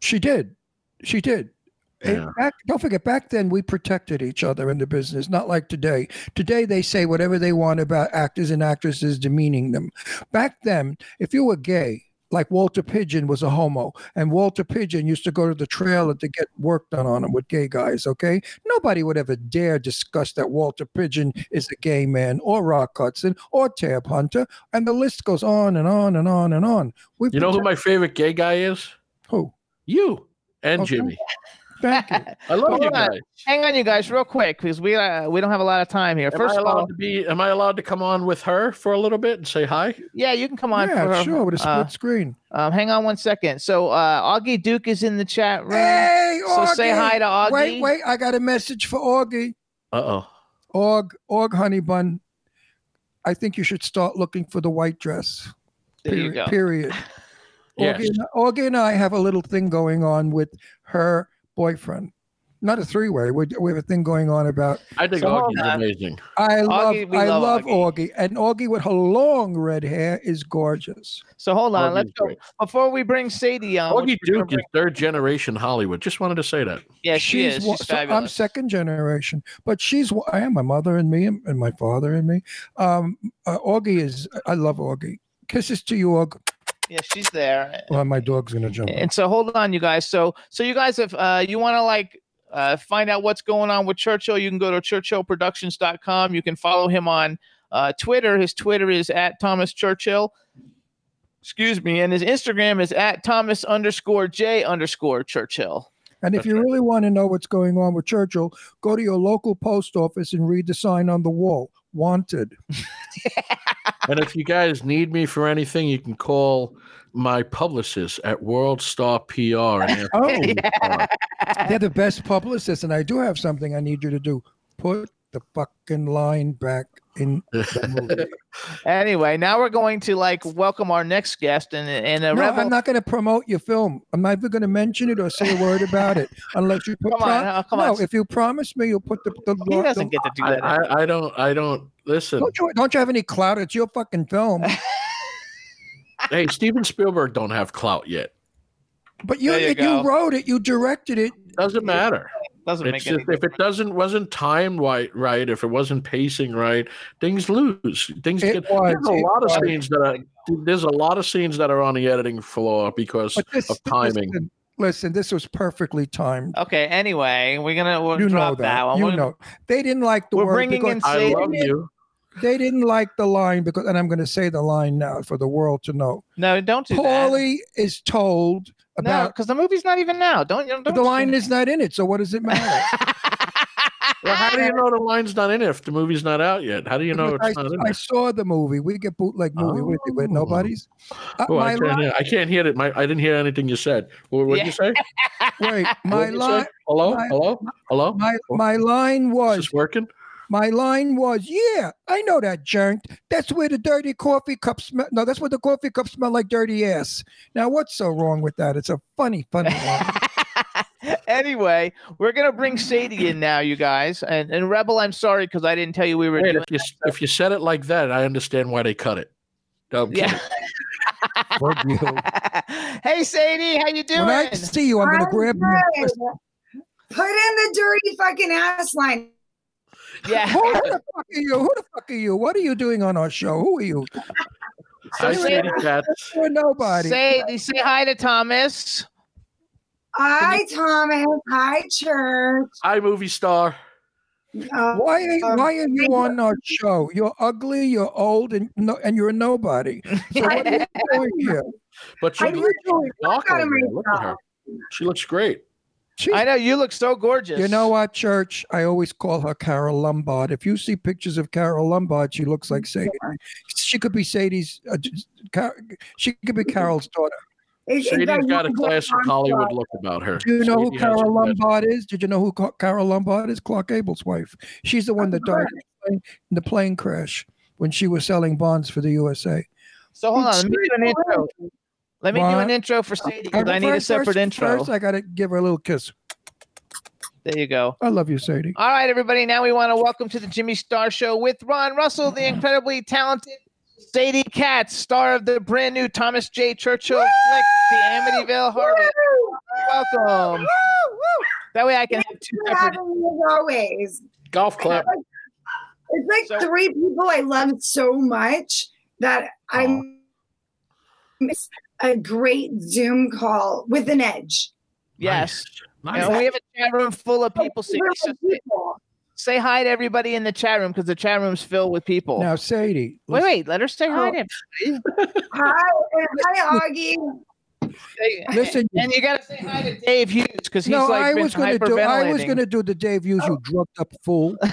she did, she did. Yeah. back, don't forget, back then we protected each other in the business, not like today. Today they say whatever they want about actors and actresses, demeaning them. Back then, if you were gay, like Walter Pidgeon was a homo, and Walter Pidgeon used to go to the trailer to get work done on him with gay guys. Okay, nobody would ever dare discuss that Walter Pidgeon is a gay man, or Rock Hudson, or Tab Hunter, and the list goes on and on and on and on. We You know who my favorite gay guy is? who? You and Okay. Jimmy. Thank you. *laughs* I love Hold you on. guys. Hang on, you guys, real quick, because we uh, we don't have a lot of time here. Am First I of allowed all, to be? Am I allowed to come on with her for a little bit and say hi? yeah, you can come on. yeah, for, sure, with a split uh, screen. um, hang on one second. So uh, Augie Duke is in the chat room. Hey, so say hi to Augie. Wait, wait, I got a message for Augie. Uh oh. Aug, Aug Honey Bun. I think you should start looking for the white dress. There you Period. go. Period. *laughs* Yes. Augie, and, Augie and I have a little thing going on with her boyfriend. Not a three-way. We, we have a thing going on about. I think So Augie's on. amazing. I love, Augie, we I love love Augie. Augie. and Augie with her long red hair is gorgeous. So hold on, Augie's let's go great. before we bring Sadie on. Augie Duke is third generation Hollywood. Just wanted to say that. yeah, she is. She's so I'm second generation, but she's one- I am my mother and me and, and my father and me. Um, uh, Augie is I love Augie. Kisses to you, Aug. Yeah, she's there. Well, my dog's gonna jump. And so hold on, you guys. So so you guys, if uh, you want to like uh, find out what's going on with Churchill, you can go to churchillproductions.com. You can follow him on uh, Twitter. His Twitter is at Thomas Churchill. Excuse me, and his Instagram is at Thomas underscore J underscore Churchill. And if That's you right. really want to know what's going on with Churchill, go to your local post office and read the sign on the wall. Wanted. *laughs* and if you guys need me for anything, you can call my publicist at World Star PR. And *laughs* Oh, me to call. they're the best publicists, and I do have something I need you to do. Put the fucking line back in *laughs* the movie. Anyway, now we're going to like welcome our next guest and and a No, rebel. I'm not going to promote your film. I'm not even going to mention it or say a word about it unless you put. Come on, pro- oh, come no, on. if you promise me, you'll put the. the, he doesn't get to do I, that. I, I don't. I don't listen. don't you don't you have any clout? It's your fucking film. *laughs* Hey, Steven Spielberg don't have clout yet. But you There you you, wrote it, you directed it. Doesn't matter. Doesn't It's make just, any if it doesn't wasn't timed right, right, if it wasn't pacing right, things lose. Things It get. was, There's a it lot of scenes that are. There's a lot of scenes that are on the editing floor because this, of timing. Listen, listen, this was perfectly timed. Okay. Anyway, we're gonna we'll you know drop that. that, one. You We're- know they didn't like the We're word bringing because in I love you. They didn't like the line because, and I'm going to say the line now for the world to know. No, don't do that. Paulie is told No, about because the movie's not even now. Don't don't. the line is not in it. So what does it matter? *laughs* Well, how do you know the line's not in it if the movie's not out yet? How do you know Because it's not in I, I saw the movie. We get bootleg movie with, with Oh. nobody's. Uh, Oh, I, can't line, hear, I can't hear it. My, I didn't hear anything you said. What did Yeah. *laughs* you say? wait, my line. Hello? my- Hello? Hello? my my line Is was this working? My line was, "Yeah, I know that joint. That's where the dirty coffee cup smell. No, that's where the coffee cup smell like dirty ass." Now, what's so wrong with that? It's a funny, funny line. *laughs* anyway, we're gonna bring Sadie in now, you guys. And and Rebel, I'm sorry because I didn't tell you we were Wait, doing. if you if you said it like that, I understand why they cut it. No, I'm Yeah. kidding. *laughs* Fuck hey Sadie, how you doing? When I see you, I'm gonna I'm grab you. and good. twist- Put in the dirty fucking ass line. Yeah. Who the fuck are you? Who the fuck are you? What are you doing on our show? Who are you? *laughs* Hi, So Sadie Katz. Nobody. Sadie, say hi to Thomas. Hi, Thomas. Hi, church. Hi, movie star. Uh, Why are, Um, why are you on our show? You're ugly, you're old, and no, and you're a nobody. So what are you *laughs* doing here? But she I looks usually dark work on over there. Look at her. She looks great. She's I know you look so gorgeous. You know what, Church? I always call her Carole Lombard. If you see pictures of Carole Lombard, she looks like Sadie. She could be Sadie's. Uh, Car- she could be Carol's daughter. It- it Sadie's does got a classic Hollywood look about her. Do you know who Sadie has Carole Lombard is? Did you know who Ca- Carole Lombard is? Clark Gable's wife. She's the one that died in the plane- in the plane crash when she was selling bonds for the USA. So hold on, let me do an intro. Let me do an intro for Sadie Uh, because I need a first- separate first- intro. First, I got to give her a little kiss. There you go. I love you, Sadie. All right, everybody. Now we want to welcome to the Jimmy Star Show with Ron Russell, the incredibly talented Sadie Katz, star of the brand new Thomas J. Churchill flick, The Amityville Harvest. Welcome. That way I can have two for separate. having me as always. Golf club. It's like So- three people I love so much that I miss a great Zoom call with an edge. Yes. Nice. And we have a chat room full of people. So say, people. say hi to everybody in the chat room because the chat room's filled with people. Now, Sadie. wait, listen- wait. Let her say hi to to Hi, hi, Augie. everybody. Listen, *laughs* And you got to say hi to Dave Hughes because he's no, like I was going to do. I was going to do the Dave Hughes, you oh. drugged up fool. *laughs*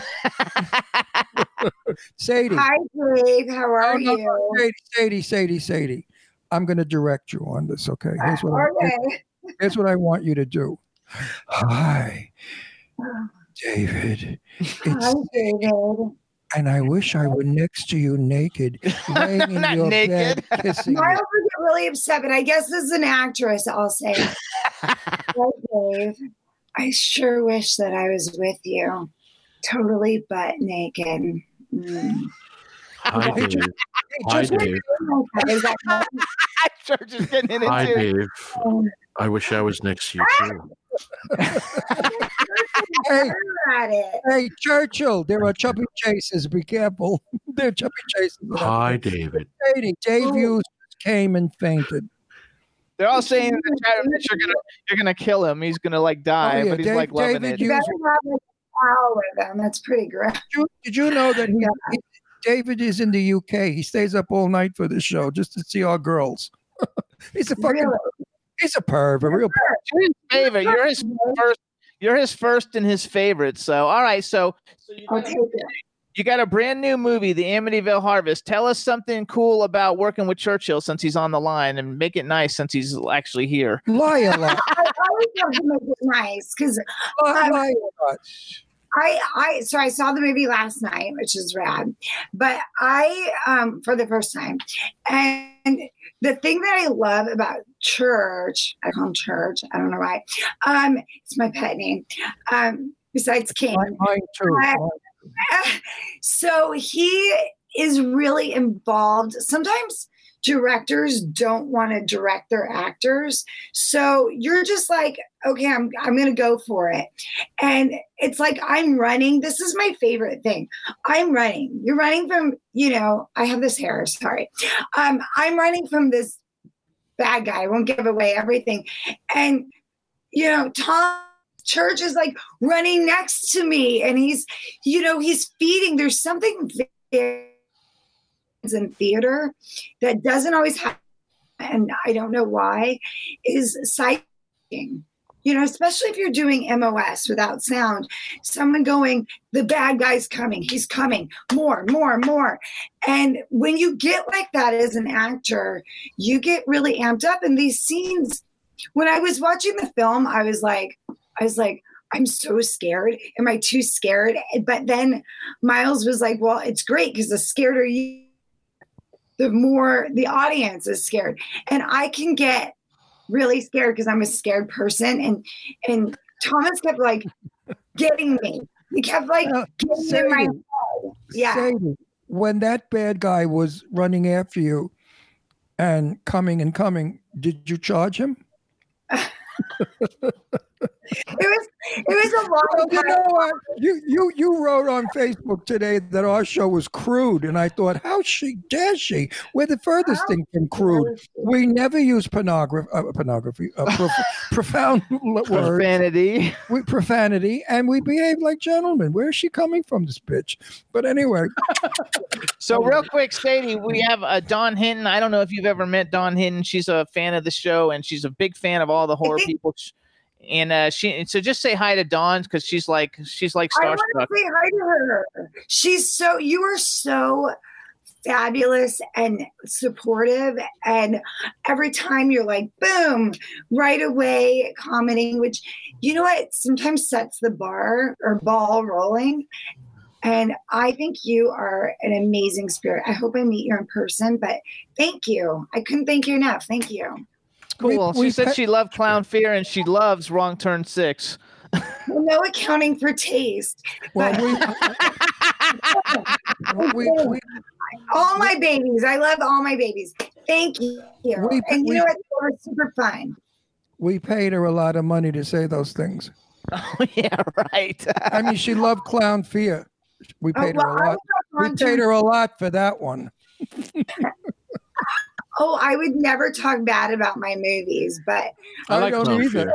Sadie. Hi, Dave. How oh, are Oh, no, you? Sadie, Sadie, Sadie, Sadie. I'm going to direct you on this. Okay. Here's what, I, Okay. here's what I want you to do. Hi, David. Hi, David. and I wish I were next to you naked, *laughs* laying in Not your naked. bed, kissing. Miles would get really upset, but I guess as an actress, I'll say, *laughs* Hi, Dave. I sure wish that I was with you, totally butt naked. Mm. Hi, Hey, Dave. Hey, Hi, just- Dave. Is that not- *laughs* *laughs* is getting it Hi, into. Dave. Oh. I wish I was next to you ah! too. *laughs* Hey, hey, Churchill, there are chubby chases. Be careful. there are chubby chases. Hi, David. Sadie, Dave Hughes came and fainted. They're all saying in the chat that you're gonna you're gonna kill him. He's gonna like oh, die, Oh, yeah, but he's Dave- like loving David, it. You you- better have like a towel with them. That's pretty great. Did you, did you know that he, Yeah. he- David is in the UK? He stays up all night for the show just to see our girls. *laughs* he's a fucking Really? he's a perv, a real perv. You're his favorite. You're his first. You're his first and his favorite. So all right. So so you got, take. You got a brand new movie, The Amityville Harvest. Tell us something cool about working with Churchill since he's on the line, and make it nice since he's actually here. Lie a lot. *laughs* I always have to make it nice because Lie, lie a lot. I I so I saw the movie last night, which is rad. But I um for the first time. And the thing that I love about church, I call him church, I don't know why. Um, it's my pet name. Um, besides King. Mine, too. Mine. *laughs* so he is really involved. Sometimes directors don't want to direct their actors. So you're just like, okay, I'm I'm gonna go for it. And it's like I'm running. This is my favorite thing. I'm running. You're running from, you know, I have this hair, sorry. Um, I'm running from this bad guy. I won't give away everything. And you know, Tom Church is like running next to me and he's, you know, he's feeding. There's something there in theater that doesn't always happen, and I don't know why, is sighting. You know, especially if you're doing MOS without sound, someone going, the bad guy's coming, he's coming, more, more, more. And when you get like that as an actor, you get really amped up. And these scenes, when I was watching the film, I was like, I was like, I'm so scared. Am I too scared? But then Miles was like, Well, it's great because the scareder you, the more the audience is scared. And I can get really scared because I'm a scared person. And and Thomas kept like getting me. He kept like Uh, getting in my Sadie, head. Yeah. Sadie, when that bad guy was running after you and coming and coming, did you charge him? *laughs* *laughs* It was it was a Well, long you know what? You you you wrote on Facebook today that our show was crude, and I thought, how she dare she? We're the furthest How thing from crude. We never use pornography, uh, pornography, uh, prof- *laughs* profound words, Profanity. we, profanity, and we behave like gentlemen. Where is she coming from, this bitch? But anyway, So real quick, Sadie, we have uh, Dawn Hinton. I don't know if you've ever met Dawn Hinton. She's a fan of the show, and she's a big fan of all the horror *laughs* people. And uh, she so just say hi to Dawn because she's like she's like I want starstruck. to say hi to her. She's so you are so fabulous and supportive and every time you're like boom right away commenting which you know what sometimes sets the bar or ball rolling. And i think you are an amazing spirit. I hope i meet you in person but thank you. I couldn't thank you enough. Thank you Cool. we she said pa- she loved Clown Fear and she loves Wrong Turn Six. no accounting for taste well, but we, we, we all my babies i love all my babies thank you We- and you we- know what they were super fun we paid her a lot of money to say those things. *laughs* Oh yeah, right. I mean, she loved clown fear. We Oh, paid well, her a I lot. We paid her a lot for that one. *laughs* Oh, I would never talk bad about my movies, but I like don't Clown either.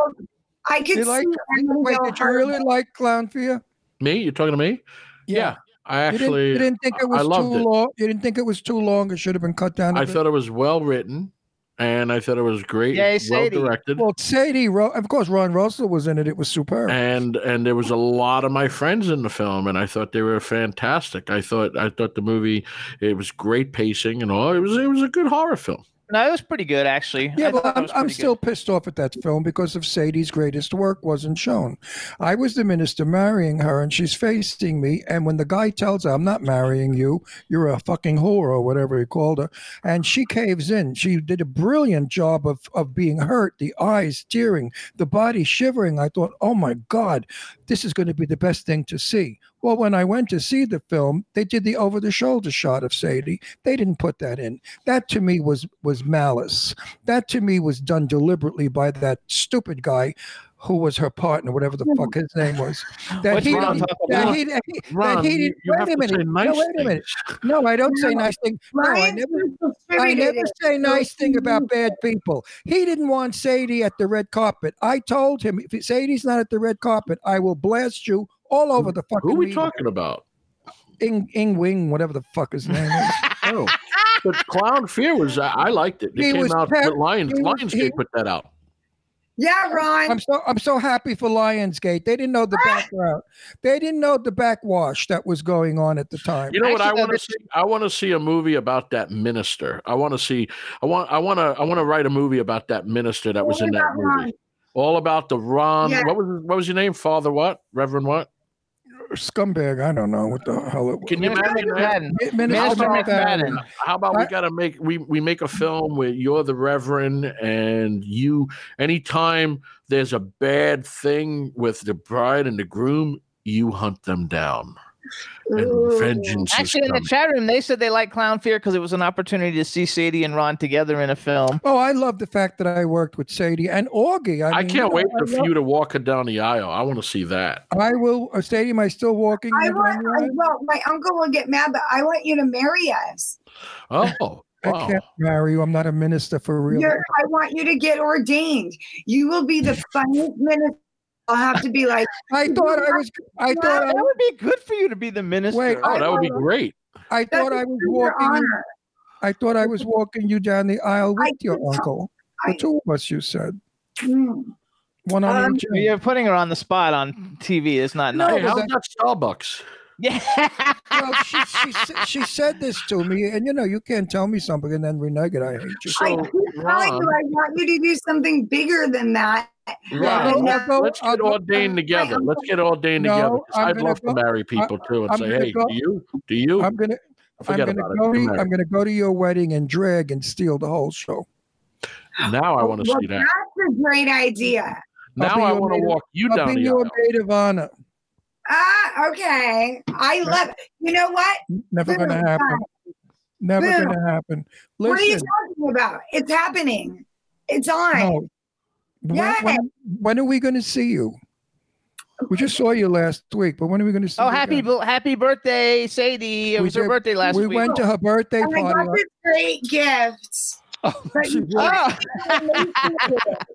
I could You like? Wait, did you really Horror. like clown fear? Me? You're talking to me? Yeah. I You didn't, actually you didn't think it I was too it. long. You didn't think it was too long. It should have been cut down. a I bit? thought it was well written and I thought it was great, Yay, well directed. Well, Sadie, Ro- of course, Ron Russell was in it. It was superb. and and there was a lot of my friends in the film and i thought they were fantastic i thought i thought the movie it was great pacing and all it was it was a good horror film no, it was pretty good actually. Yeah, I but I'm, I'm still good. pissed off at that film because of Sadie's greatest work wasn't shown. I was the minister marrying her, and she's facing me. And when the guy tells her, "I'm not marrying you, you're a fucking whore," or whatever he called her, and she caves in. She did a brilliant job of of being hurt, the eyes tearing, the body shivering. I thought, "Oh my God, this is going to be the best thing to see." Well, when I went to see the film, they did the over the shoulder shot of Sadie. They didn't put that in. That to me was was malice. That to me was done deliberately by that stupid guy who was her partner, whatever the fuck his name was. *gasps* That What's he, Ron that he, that he, that he didn't. you Wait a minute. nice No, wait a minute. No, I don't say nice things. No, I never. I never say nice thing about bad people. He didn't want Sadie at the red carpet. I told him if Sadie's not at the red carpet, I will blast you all over the fucking. who are we media. talking about Ing Ing Wing, whatever the fuck his name is. *laughs* oh but clown fear was i, I liked it it He came out pep- lions lionsgate put that out Yeah, Ron. I'm so I'm so happy for Lionsgate. They didn't know the background. They didn't know the backwash that was going on at the time. You know what I Actually, want to see? I want to see a movie about that minister. I want to see. I want. I want to. I want to write a movie about that minister that was in that about Ron? movie. All about the Ron. Yeah. What was what was your name? Father what? Reverend what? Scumbag. I don't know what the hell it was. Can you Minister imagine that? McFadden. Minister Minister McFadden. McFadden. How about we got to make we we make a film where you're the Reverend and you. Anytime there's a bad thing with the bride and the groom, you hunt them down, and Ooh. vengeance is Actually, in the chat room, they said they like Clown Fear because it was an opportunity to see Sadie and Ron together in a film. Oh, I love the fact that I worked with Sadie and Augie. I, I mean, can't you know, wait I for love- you to walk her down the aisle. I want to see that. I will. Uh, Sadie, am I still walking? I want, I, well, my uncle will get mad, but I want you to marry us. Oh, I wow. can't marry you. I'm not a minister for real. You're, I want you to get ordained. You will be the *laughs* funniest minister. I'll have to be like, *laughs* I thought I was. I thought I, That would be good for you to be the minister. Wait, Oh, that would be great. I thought I was walking. You, honor. I thought I was walking you down the aisle I with your could- uncle. The two of us, you said. Hmm. One on Um, each. You're putting her on the spot on TV. It's not No, Hey, nice. but how's that Starbucks? Yeah. Well, she, she, she said this to me, and you know, you can't tell me something and then renege it. I hate you. So, I keep telling you, I want you to do something bigger than that. Ron, I'll go- let's, I'll go- let's I'll get go- ordained together. Let's get ordained No, together. 'cause I'm I'd gonna love go- to marry people too and I'm say, hey, go- do you? Do you? I'm gonna. I'm gonna go. To. I'm gonna go to your wedding and drag and steal the whole show. Now I want to Well, see that. That's a great idea. Now be I want to walk you I'll down be the your aisle. maid of honor. Ah, okay. I love it. You know what? Never gonna happen. Never Boom. gonna happen. What are you talking about? It's happening. It's on. no. When, Yes. when, when are we gonna see you? We just saw you last week, but when are we gonna see Oh, you happy again? bel- happy birthday, Sadie! It We was her birthday last we week. We went to her birthday party. I got this great gift. *laughs* Oh, But she you did. can't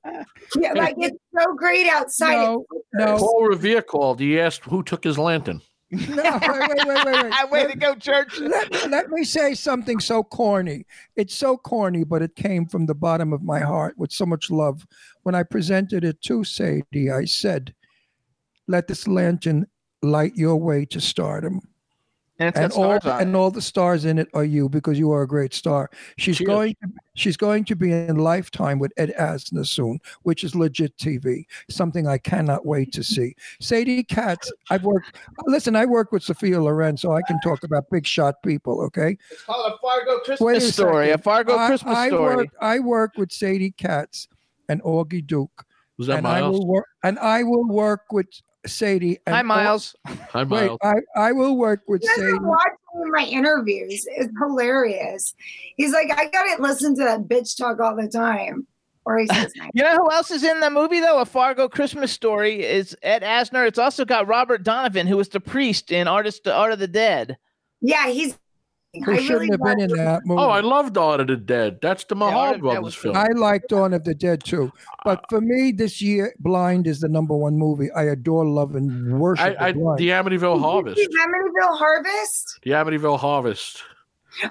Oh. yeah, like it's so great outside. No, no, Paul Revere called. He asked who took his lantern. no. Wait, wait, wait, wait. wait. *laughs* Way to go, church! let, let me say something so corny. It's so corny, but it came from the bottom of my heart with so much love. When I presented it to Sadie, I said, Let this lantern light your way to stardom. And it's And got all, stars on. and all the stars in it are you because you are a great star. She's Cheers. going to she's going to be in Lifetime with Ed Asner soon, which is legit TV. Something I cannot wait to see. Sadie Katz, I've worked listen, I work with Sophia Loren, so I can talk about big shot people, okay? It's called a Fargo Christmas a story. A. Fargo I, Christmas I story. Work, I work with Sadie Katz and Augie Duke, Was that and I will work and I will work with Sadie. And Hi, Au- Miles. Hi, Wait, Miles. I, I will work with You Sadie. watching my interviews. It's hilarious. He's like, I gotta listen to that bitch talk all the time. Or he says, *laughs* You know who else is in the movie though? A Fargo Christmas Story is Ed Asner. It's also got Robert Donovan, who was the priest in Artist Art of the Dead. Yeah, he's Who I shouldn't really have been love in that movie. Oh, I loved Art of the Dead. That's the Yeah, Mahal of Brothers was film. I like Dawn of the Dead too. But uh, for me, this year, Blind is the number one movie. I adore, love, and worship I, I, the Blind. the Amityville Harvest. The Amityville Harvest. The Amityville Harvest,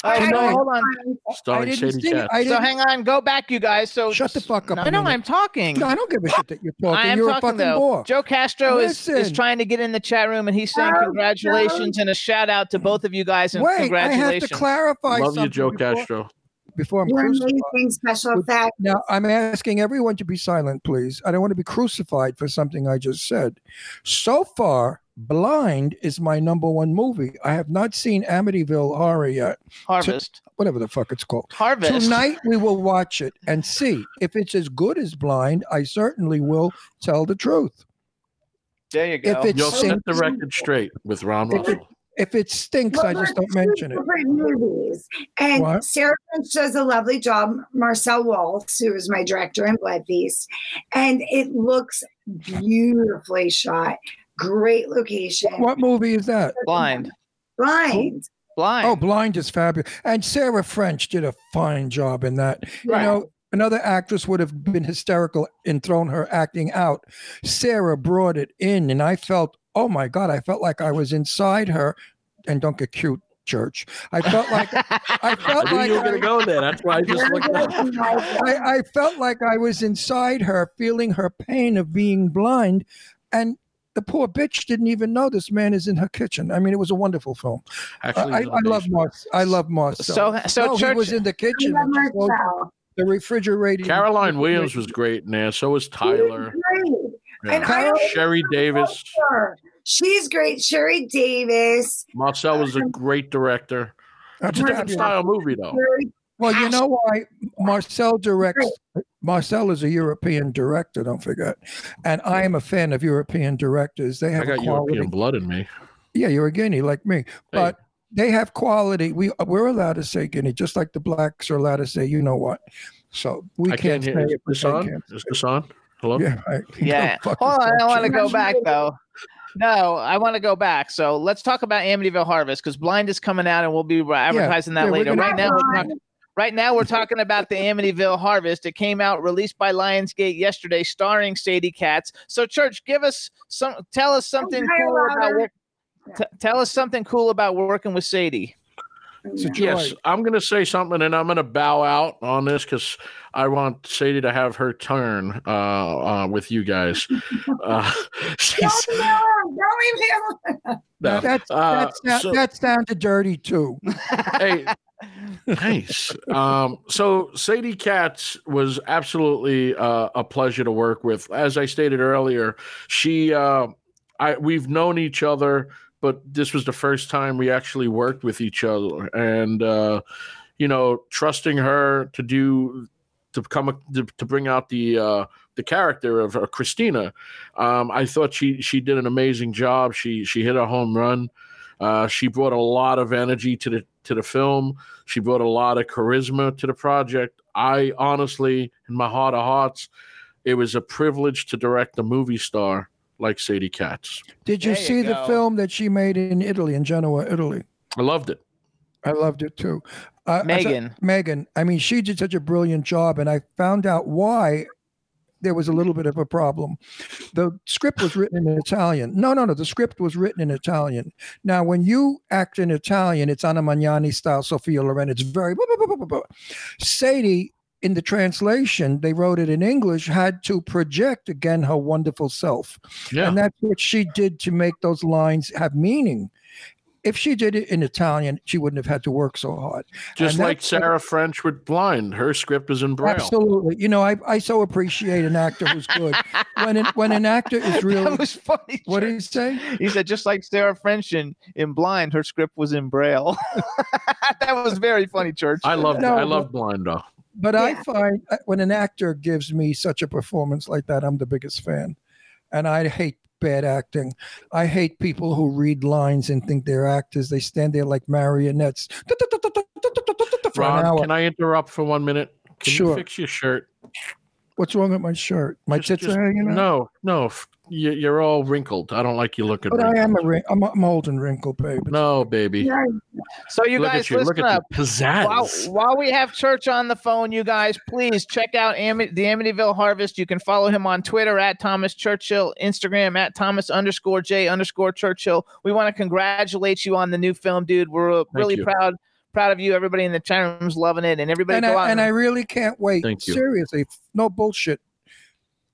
I- no, hold on. I starring didn't Sadie see it. I So didn't, hang on, go back, you guys. So Shut the fuck up No, a no. I'm talking. no, I don't give a shit that you're talking. I am you're a talking fucking though. bore. Joe Castro is, is trying to get in the chat room and he's saying Oh, congratulations and a shout out to both of you guys and Wait, I have to clarify something. Love you, Joe before, Castro. before I'm You're crucified. amazing special Would- effects. Now, I'm asking everyone to be silent, please. I don't want to be crucified for something I just said. So far, Blind is my number one movie. I have not seen Amityville Horror yet, Harvest. whatever the fuck it's called. Harvest. Tonight, we will watch it and see. If it's as good as Blind, I certainly will tell the truth. There you go. If it's You'll set the record straight with Ron If it- If it stinks, I just don't mention it. Movies. And What? Sarah French does a lovely job. Marcel Walz, who is my director in Blood Feast, and it looks beautifully shot. Great location. What movie is that? blind. Blind. Blind. Oh, Blind is fabulous. And Sarah French did a fine job in that. Right. You know, another actress would have been hysterical and thrown her acting out. Sarah brought it in, and I felt, oh my God, I felt like I was inside her. And don't get cute church. I felt like I *laughs* I felt knew like you were going I, to go there. That's why I just looked up. I, I felt like I was inside her, feeling her pain of being blind, and the poor bitch didn't even know this man is in her kitchen. I mean, it was a wonderful film. Actually, I, he's I love basement. Mars. I love Marcel. So- so no, Church- he was in the kitchen. and she closed the refrigerator. Caroline Williams was great in there. So was Tyler. Great. Yeah. And I Sherry Davis. her. She's great. Sherry Davis. Marcel was a great director. It's a different style movie, though. Very Well, you know why Marcel directs. Marcel is a European director. Don't forget, and I am a fan of European directors. They I have got a quality. European blood in me. Yeah, you're a guinea like me, but they have quality. We we're allowed to say guinea, just like the blacks are allowed to say, you know what. So we I can't, can't say hear. Is it. but this they on? Is this on? Hello? Yeah, I, Yeah. Hold on, I yourself, want to go back though. No, I want to go back. So let's talk about Amityville Harvest because Blind is coming out, and we'll be advertising that yeah, later. Right now, we're talking, right now we're talking about the Amityville Harvest. It came out, released by Lionsgate yesterday, starring Sadie Katz. So, Church, give us some. Tell us something Hi, cool about Lowder. work. T- tell us something cool about working with Sadie. It's a joy. Yes, I'm going to say something, and I'm going to bow out on this because I want Sadie to have her turn uh, uh, with you guys. *laughs* Uh, *laughs* she's, Don't him. Don't him. no. That's Uh, that's that, so- that sounded dirty too. hey, nice. Um, so Sadie Katz was absolutely uh, a pleasure to work with. As I stated earlier, she, uh, I, we've known each other, but this was the first time we actually worked with each other, and uh, you know, trusting her to do to come to, to bring out the uh, the character of uh, Christina. Um, I thought she she did an amazing job. She she hit a home run. Uh, she brought a lot of energy to the to the film. She brought a lot of charisma to the project. I honestly, in my heart of hearts, it was a privilege to direct a movie star like Sadie Katz. Did you There you see the film that she made in Italy, in Genoa, Italy? I loved it. I loved it too. Uh, I said- Megan. Megan. I mean, she did such a brilliant job, and I found out why there was a little bit of a problem. The script was written in Italian. No, no, no. The script was written in Italian. Now, when you act in Italian, it's Anna Magnani style, Sophia Loren. It's very. blah, blah, blah. Sadie, in the translation, they wrote it in English, had to project again her wonderful self. Yeah. And that's what she did to make those lines have meaning. If she did it in Italian, she wouldn't have had to work so hard. Just and like Sarah French with Blind, her script is in Braille. Absolutely. You know, I, I so appreciate an actor who's good. when an, when an actor is *laughs* really that was funny. what did he say? He said, just like Sarah French in, in Blind, her script was in Braille. *laughs* that was very funny, Church. I love No, I but- love Blind though. But I find uh, when an actor gives me such a performance like that, I'm the biggest fan. And I hate bad acting. I hate people who read lines and think they're actors. They stand there like marionettes Ron, can I interrupt for one minute? Can Sure. you fix your shirt? What's wrong with my shirt? My Just- tits just- are hanging out. No, no, f- you- you're all wrinkled. I don't like you looking. But I am a wrinkled. I'm, I'm old and wrinkled, baby. No, baby. so you look guys at you. listen Look at up. the pizzazz. While, while we have Church on the phone, you guys, please check out Ami- the Amityville Harvest. You can follow him on Twitter at Thomas Churchill, Instagram at Thomas underscore J underscore Churchill. We want to congratulate you on the new film, dude. We're uh, really you. proud proud of you. Everybody in the chat room's loving it, and everybody and go out I, and I really can't wait. Thank you. Seriously, no bullshit.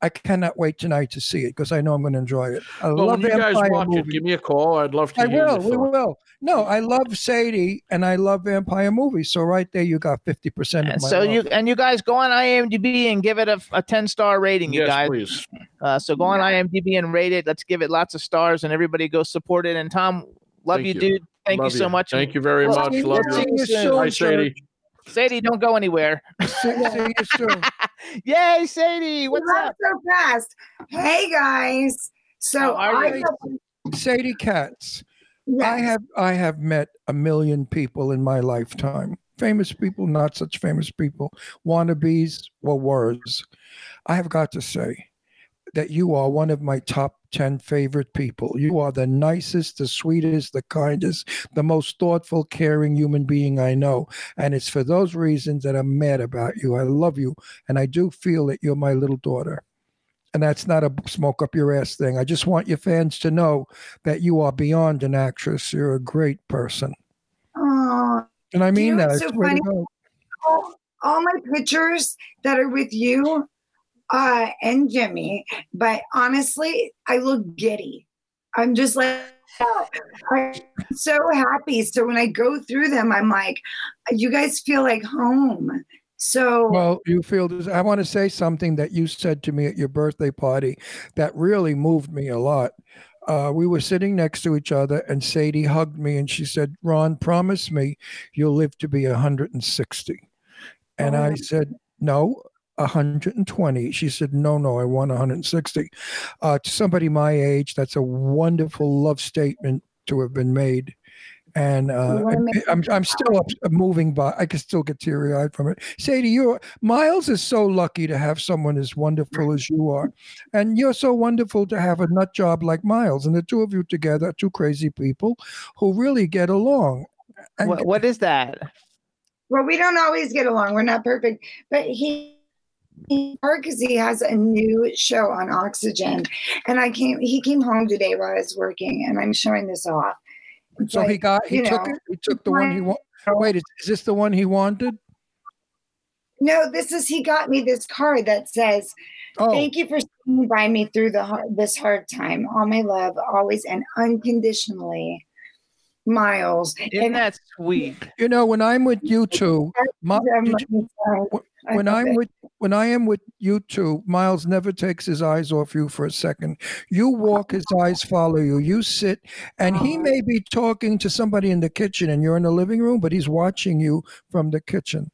I cannot wait tonight to see it because I know I'm going to enjoy it. I well, love when you guys vampire watch it, give me a call. I'd love to I hear will. We thoughts. will. No, I love Sadie and I love vampire movies. So right there, you got fifty percent of And my. so love. you and you guys go on IMDb and give it a, a 10 star rating, you Yes, guys. please. Uh, so go on IMDb and rate it. Let's give it lots of stars and everybody go support it. And Tom, love you, you. dude. Thank Love you so much. Thank you very Well, much. see Love you- you. see you soon. soon, Hi, Sadie. Sadie, don't go anywhere. see, see you soon. *laughs* Yay, Sadie. What's Not up? so fast. Hey guys. So are I you? Sadie Katz. I have I have met a million people in my lifetime. Famous people, not such famous people, wannabes or words. I have got to say that you are one of my top 10 favorite people. You are the nicest, the sweetest, the kindest, the most thoughtful, caring human being I know. And it's for those reasons that I'm mad about you. I love you. And I do feel that you're my little daughter. And that's not a smoke up your ass thing. I just want your fans to know that you are beyond an actress. You're a great person. Oh, And I Do you mean that. I what's so funny? All, all my pictures that are with you uh, and Jimmy, but honestly, I look giddy. I'm just like, I'm so happy. So when I go through them, I'm like, you guys feel like home. So Well, you feel this. I want to say something that you said to me at your birthday party that really moved me a lot. Uh, we were sitting next to each other, and Sadie hugged me and she said, Ron, promise me you'll live to be 160. And I Oh. said, No, 120. She said, No, no, I want 160. Uh, to somebody my age, that's a wonderful love statement to have been made. And uh, wanna and make I'm, I'm still up, moving by. I can still get teary eyed from it. Sadie, you're Miles is so lucky to have someone as wonderful as you are, and you're so wonderful to have a nut job like Miles. And the two of you together, are two crazy people who really get along. And What, what is that? well, we don't always get along. We're not perfect, but he. Because he has a new show on Oxygen, and I came. He came home today while I was working, and I'm showing this off. It's so he got he took know, it. He took the one he wanted. know- Wait, is, is this the one he wanted? No, this is he got me this card that says, Oh, "Thank you for sticking by me through the hard, this hard time. All my love, always and unconditionally, Miles." Isn't And that sweet? you know when I'm with you two, my, did you- like, I when I'm it. with when I am with you two, Miles never takes his eyes off you for a second. You walk, his eyes follow you. You sit, and he Oh. may be talking to somebody in the kitchen, and you're in the living room, but he's watching you from the kitchen.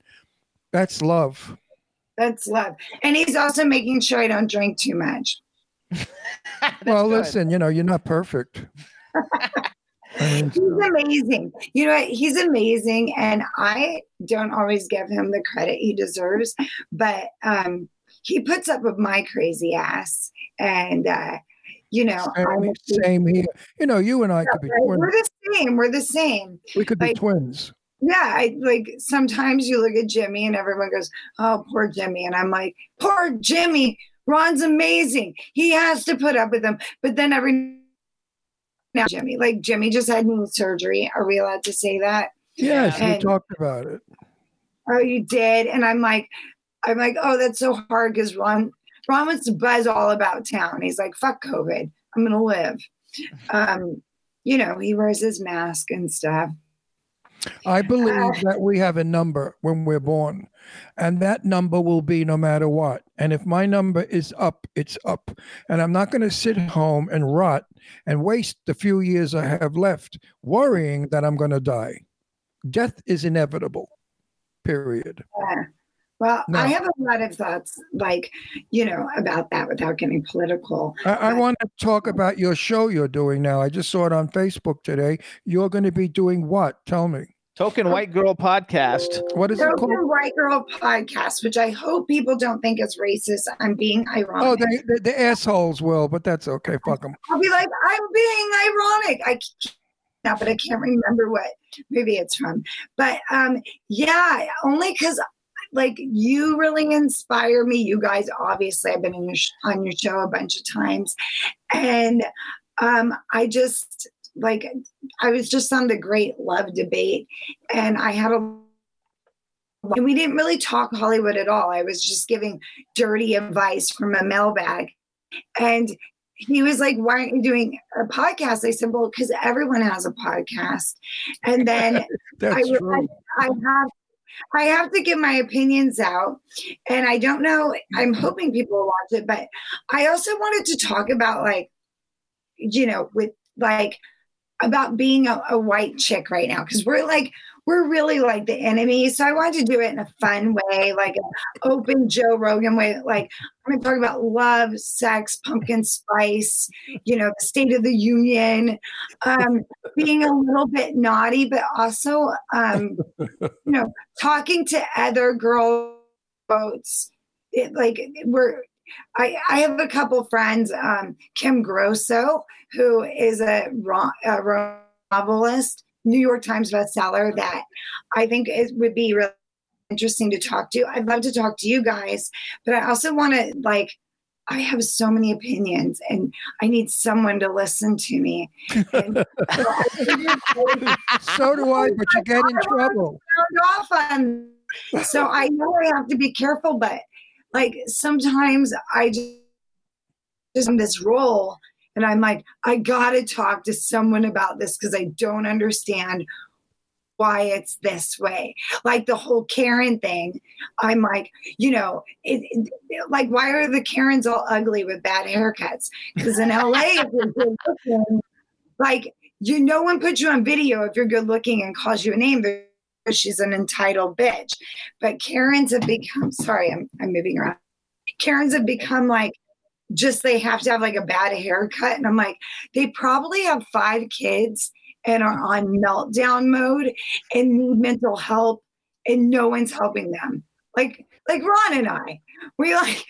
That's love. That's love. And he's also making sure I don't drink too much. *laughs* well, good. listen, you know you're not perfect. *laughs* He's amazing. You know what? He's amazing. And I don't always give him the credit he deserves, but um, he puts up with my crazy ass. And, uh, you know, same, same here. You know, you and I could be we're the same. We're the same. We could be twins. Yeah, I like sometimes you look at Jimmy and everyone goes, "Oh, poor Jimmy," and I'm like, "Poor Jimmy. Ron's amazing. He has to put up with him." But then every now, Jimmy, like Jimmy just had knee surgery. Are we allowed to say that? Yes, we talked about it. Oh, you did, and I'm like, I'm like, oh, that's so hard because Ron, Ron wants to buzz all about town. He's like, fuck COVID. I'm gonna live. Um, you know, he wears his mask and stuff. I believe that we have a number when we're born, and that number will be no matter what. And if my number is up, it's up. And I'm not going to sit home and rot and waste the few years I have left worrying that I'm going to die. Death is inevitable, period. Yeah. Well, No. I have a lot of thoughts, like, you know, about that without getting political. I, I want to talk about your show you're doing now. I just saw it on Facebook today. You're going to be doing what? Tell me. Token White Girl podcast. What is it Token called? White Girl podcast, which I hope people don't think is racist. I'm being ironic. Oh, they, they, the assholes will, but that's okay. Fuck them. I'll be like, I'm being ironic. I can't, now, but I can't remember what movie it's from. But um, yeah, only because like you really inspire me. You guys, obviously, I've been in your sh- on your show a bunch of times, and um, I just like I was just on the Great Love Debate, and I had a and we didn't really talk Hollywood at all. I was just giving dirty advice from a mailbag. And he was like, Why aren't you doing a podcast? I said, Well, because everyone has a podcast. And then *laughs* I. I, I have I have to get my opinions out. And I don't know, I'm hoping people will watch it, but I also wanted to talk about like, you know, with like about being a, a white chick right now because we're like we're really like the enemy. So i wanted to do it in a fun way like an open joe rogan way like i'm going to talk about love sex pumpkin spice you know the state of the union um being a little bit naughty but also um you know talking to other girl boats it, like we're I, I have a couple friends, um, Kim Grosso, who is a, ro- a novelist, New York Times bestseller, that I think it would be really interesting to talk to. I'd love to talk to you guys, but I also want to like I have so many opinions and I need someone to listen to me. And so I figured so do I, but you get in trouble. *laughs* off on. So I know I have to be careful, but like sometimes I just in this role and I'm like, I gotta talk to someone about this because I don't understand why it's this way. Like the whole Karen thing, I'm like, you know, it, it- like why are the Karens all ugly with bad haircuts? Because in LA, looking, like you, no one puts you on video if you're good looking and calls you a name. They're- She's an entitled bitch. But Karens have become. Sorry, I'm I'm moving around. Karens have become like just they have to have like a bad haircut. And I'm like, they probably have five kids and are on meltdown mode and need mental help and no one's helping them. Like like Ron and I. We like,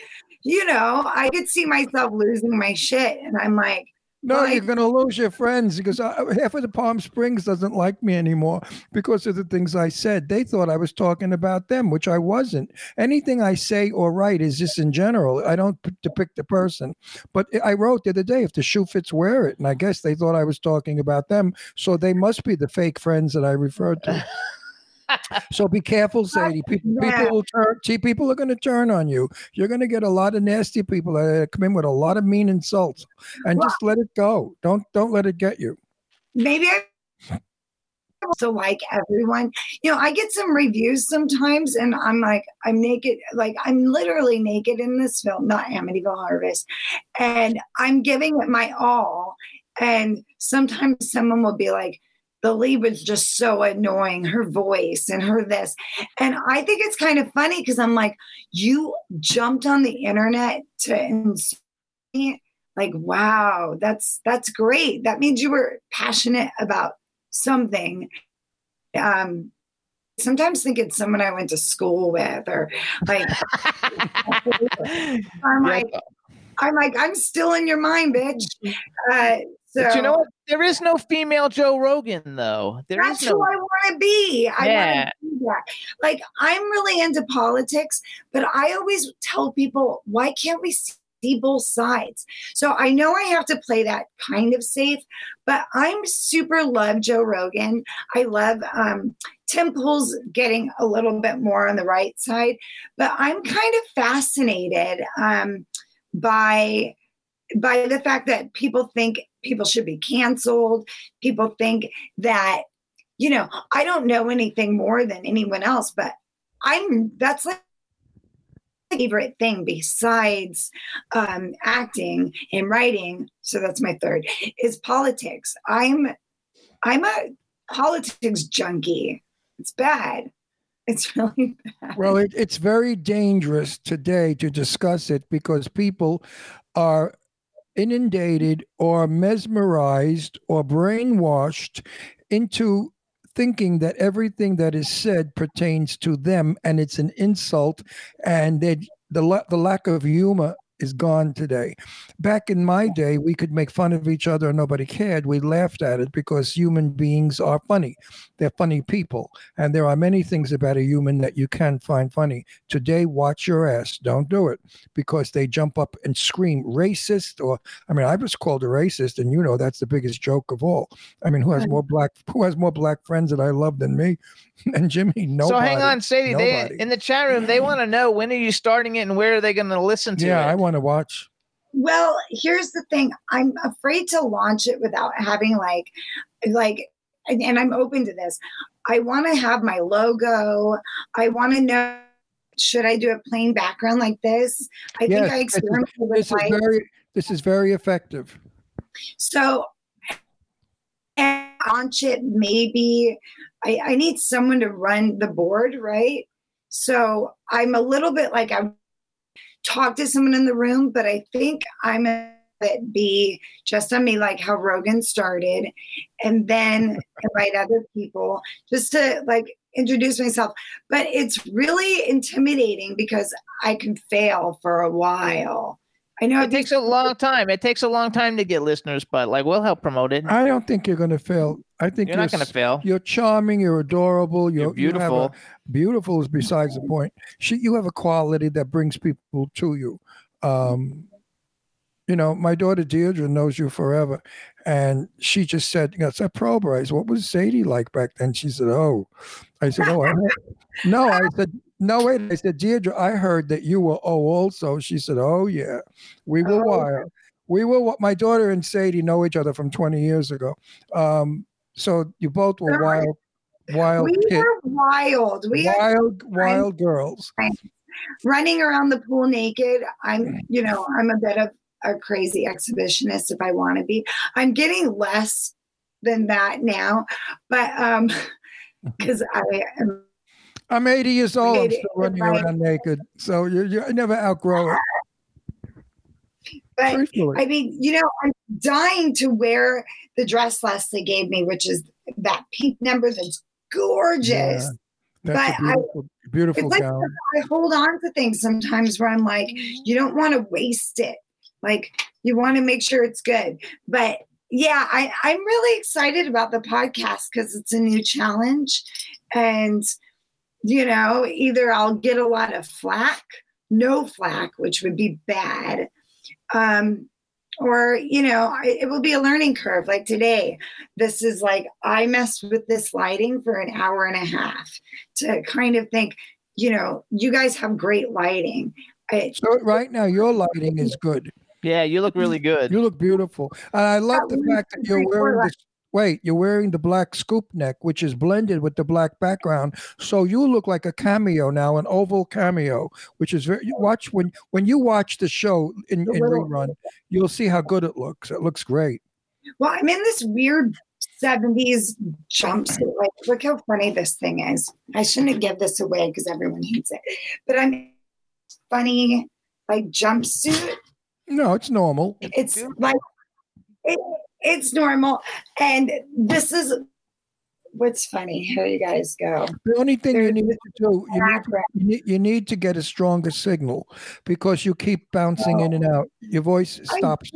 you know, I could see myself losing my shit. And I'm like, No, Like- you're going to lose your friends because I, half of the Palm Springs doesn't like me anymore because of the things I said. They thought I was talking about them, which I wasn't. Anything I say or write is just in general. I don't depict the person. But I wrote the other day, if the shoe fits, wear it. And I guess they thought I was talking about them. So they must be the fake friends that I referred to. *laughs* so be careful, *laughs* Sadie. People, Yeah. people will turn. See, people are going to turn on you. You're going to get a lot of nasty people that come in with a lot of mean insults, and Well- just let it go. Don't don't let it get you. maybe I *laughs* also like everyone. You know, I get some reviews sometimes and I'm like, I'm naked, like I'm literally naked in this film, not Amityville Harvest. And I'm giving it my all. And sometimes someone will be like, the lead was just so annoying, her voice and her this. And I think it's kind of funny because I'm like, you jumped on the internet to insult me. Like, wow, that's that's great. That means you were passionate about something. Um, sometimes think it's someone I went to school with, or like I'm like, I'm like, I'm still in your mind, bitch. Uh, so but you know what? There is no female Joe Rogan, though. There is that's no. who I want to be. I Yeah. want to be that. Like I'm really into politics, but I always tell people, why can't we see both sides? So I know I have to play that kind of safe, but I'm super love Joe Rogan. I love um, Tim Pool's getting a little bit more on the right side, but I'm kind of fascinated um, by by the fact that people think people should be canceled. People think that you know, I don't know anything more than anyone else, but I'm that's like my favorite thing besides um, acting and writing. So that's my third is politics. I'm I'm a politics junkie. It's bad. It's *laughs* really bad. Well, it, it's very dangerous today to discuss it because people are inundated or mesmerized or brainwashed into thinking that everything that is said pertains to them and it's an insult and that the, the lack of humor is gone today. Back in my day, we could make fun of each other and nobody cared. We laughed at it because human beings are funny. They're funny people. And there are many things about a human that you can find funny. Today, watch your ass. Don't do it because they jump up and scream racist or I mean, I was called a racist, and you know that's the biggest joke of all. I mean, who has more black who has more black friends that I love than me? *laughs* and Jimmy, nobody. so hang on, Sadie. They, in the chat room, they want to know when are you starting it and where are they going to listen to Yeah, it? I want to watch. Well, here's the thing. I'm afraid to launch it without having like like and, and I'm open to this. I want to have my logo. I want to know should I do a plain background like this? I Yes, think I this is- experimented with This is lights. very this is very effective. So and launch it maybe I, I need someone to run the board, right? So I'm a little bit like I talk to someone in the room, but I think I'm gonna let it be just on me, like how Rogan started, and then invite other people just to like introduce myself. But it's really intimidating because I can fail for a while. I know It takes a long time. It takes a long time to get listeners, but like we'll help promote it. I don't think you're going to fail. I think You're not going to fail. You're charming. You're adorable. You're, You're you have a- beautiful. beautiful is besides the point. She, you have a quality that brings people to you. Um, you know, my daughter Deirdre knows you forever. And she just said, you know, it's a pro brace. What was Sadie like back then? She said, Oh, I said, Oh, I *laughs* no, I said, No, wait. I said, Deirdre, I heard that you were oh also. She said, Oh, yeah, we were Oh. wild. We were, wi- my daughter and Sadie know each other from 20 years ago. Um, so you both were wild, wild we kids, were wild. We wild, wild girls. running around the pool naked. I'm, you know, I'm a bit of a crazy exhibitionist if I want to be. I'm getting less than that now, but um, *laughs* because I am I'm 80 years old. I'm still running right. around naked. So you, you I never outgrow it. but Truthfully. I mean, you know, I'm dying to wear the dress Leslie gave me, which is that pink number that's gorgeous. Yeah. That's But I- beautiful, beautiful It's like gown. I hold on to things sometimes where I'm like, you don't want to waste it. Like you want to make sure it's good. But yeah, I, I'm really excited about the podcast because it's a new challenge. And, you know, either I'll get a lot of flack, no flack, which would be bad. Um, or, you know, I- it will be a learning curve. Like today, this is like, I messed with this lighting for an hour and a half to kind of think, you know, you guys have great lighting. I, So right now your lighting is good. Yeah, you look really good. You look beautiful. And I love the fact that you're wearing this wait, you're wearing the black scoop neck, which is blended with the black background. So you look like a cameo now, an oval cameo, which is very you watch when when you watch the show in, The in rerun, *laughs* you'll see how good it looks. It looks great. well, I'm in this weird 70s jumpsuit. Like, look how funny this thing is. I shouldn't have give this away because everyone hates it. But I'm funny like jumpsuit. No, it's normal. It's like it, it's normal. And this is what's funny. Here you guys go. The only thing you need to do, you need to, you need, you need to get a stronger signal because you keep bouncing in and oh. out. Your voice stops.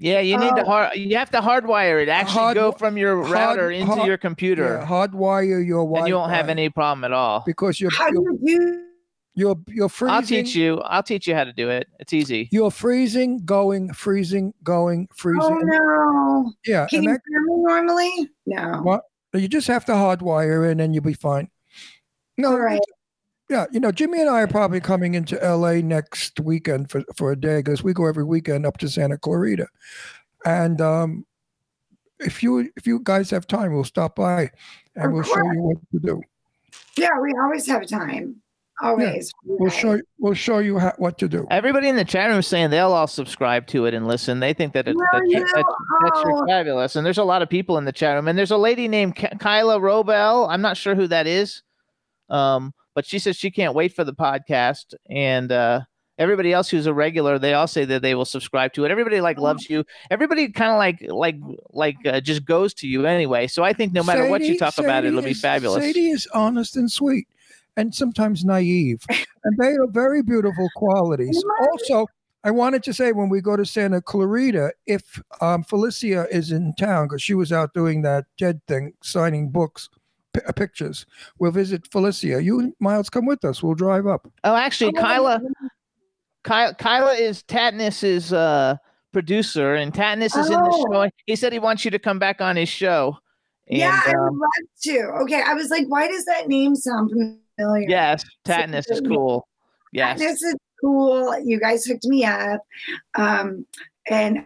Yeah, you need to Oh. hard. You have to hardwire it. Actually, Hard- go from your hard- router into hard- your computer, Yeah, hardwire your Wi-Fi. and you won't have any problem at all. because you're How do you're you do you're, you're freezing. I'll teach you. I'll teach you how to do it. It's easy. You're freezing, going, freezing, going, freezing. Oh no. Yeah, Can you that, hear me normally? No. What? you just have to hardwire in, and you'll be fine. No, All right. yeah, you know, Jimmy and I are probably coming into LA next weekend for, for a day because we go every weekend up to Santa Clarita. And um, if you if you guys have time, we'll stop by and Of we'll show you what to do. Yeah, we always have time. Always. We'll show we'll show you how, what to do. Everybody in the chat room is saying they'll all subscribe to it and listen. They think that, it, Will that, you- you? that that's Oh. fabulous. And there's a lot of people in the chat room. And there's a lady named Ky- Kyla Robel. I'm not sure who that is, um, but she says she can't wait for the podcast. And uh, everybody else who's a regular, they all say that they will subscribe to it. Everybody like loves you. Everybody kind of like like like uh, just goes to you anyway. So I think no matter what you Sadie- talk about, Sadie it'll be fabulous. Sadie is honest and sweet and sometimes naive. and they are very beautiful qualities. Also, I wanted to say when we go to Santa Clarita, if um, Felicia is in town, because she was out doing that TED thing, signing books, pi- uh, pictures, we'll visit Felicia. You, and Miles, come with us. We'll drive up. Oh, actually, Kyla. Ky- Kyla is Tatnis's uh, producer, and Tatnis is in the Oh. show. He said he wants you to come back on his show. And, yeah, I would um, love to. Okay, I was like, why does that name sound familiar? Yes, Tatnis is *laughs* cool. Yes. This is cool. You guys hooked me up. Um, and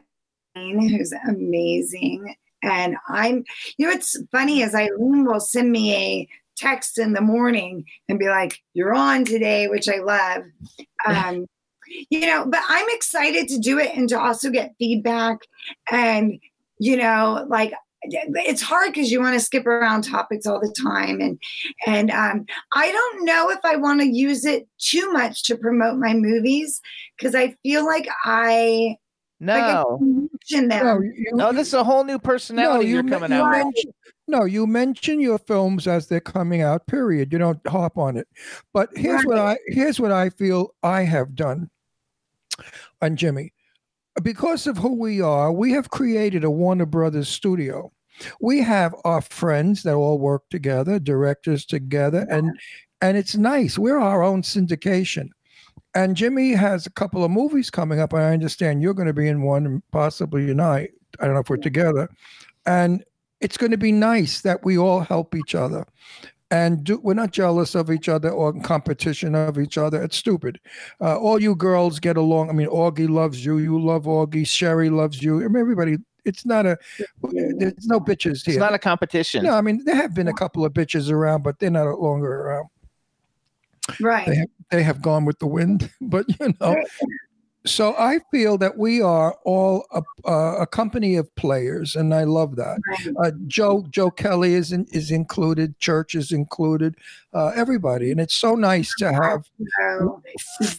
who's amazing. And I'm, you know, what's funny is Eileen will send me a text in the morning and be like, you're on today, which I love. Um, you know, but I'm excited to do it and to also get feedback. And, you know, like, it's hard because you want to skip around topics all the time and and um, i don't know if i want to use it too much to promote my movies because i feel like i like I No. mention them No, you, No, this is a whole new personality you you're coming you out with. mention- no, you mention your films as they're coming out. Period. You don't hop on it. But here's what I here's what I feel I have done. on Jimmy, because of who we are, we have created a Warner Brothers studio. We have our friends that all work together, directors together, and and it's nice. We're our own syndication. And Jimmy has a couple of movies coming up. and I understand you're going to be in one, and possibly you and I. I don't know if we're together. And it's going to be nice that we all help each other. And do, we're not jealous of each other or in competition of each other. It's stupid. Uh, all you girls get along. I mean, Augie loves you. You love Augie. Sherry loves you. I mean, everybody. It's not a. There's no bitches here. It's not a competition. no, I mean there have been a couple of bitches around, but they're not longer around. Right. They have, they have gone with the wind. *laughs* But you know, so I feel that we are all a, a, a company of players, and I love that. Uh, Joe Joe Kelly is in, is included, Church is included, uh, everybody, and it's so nice to have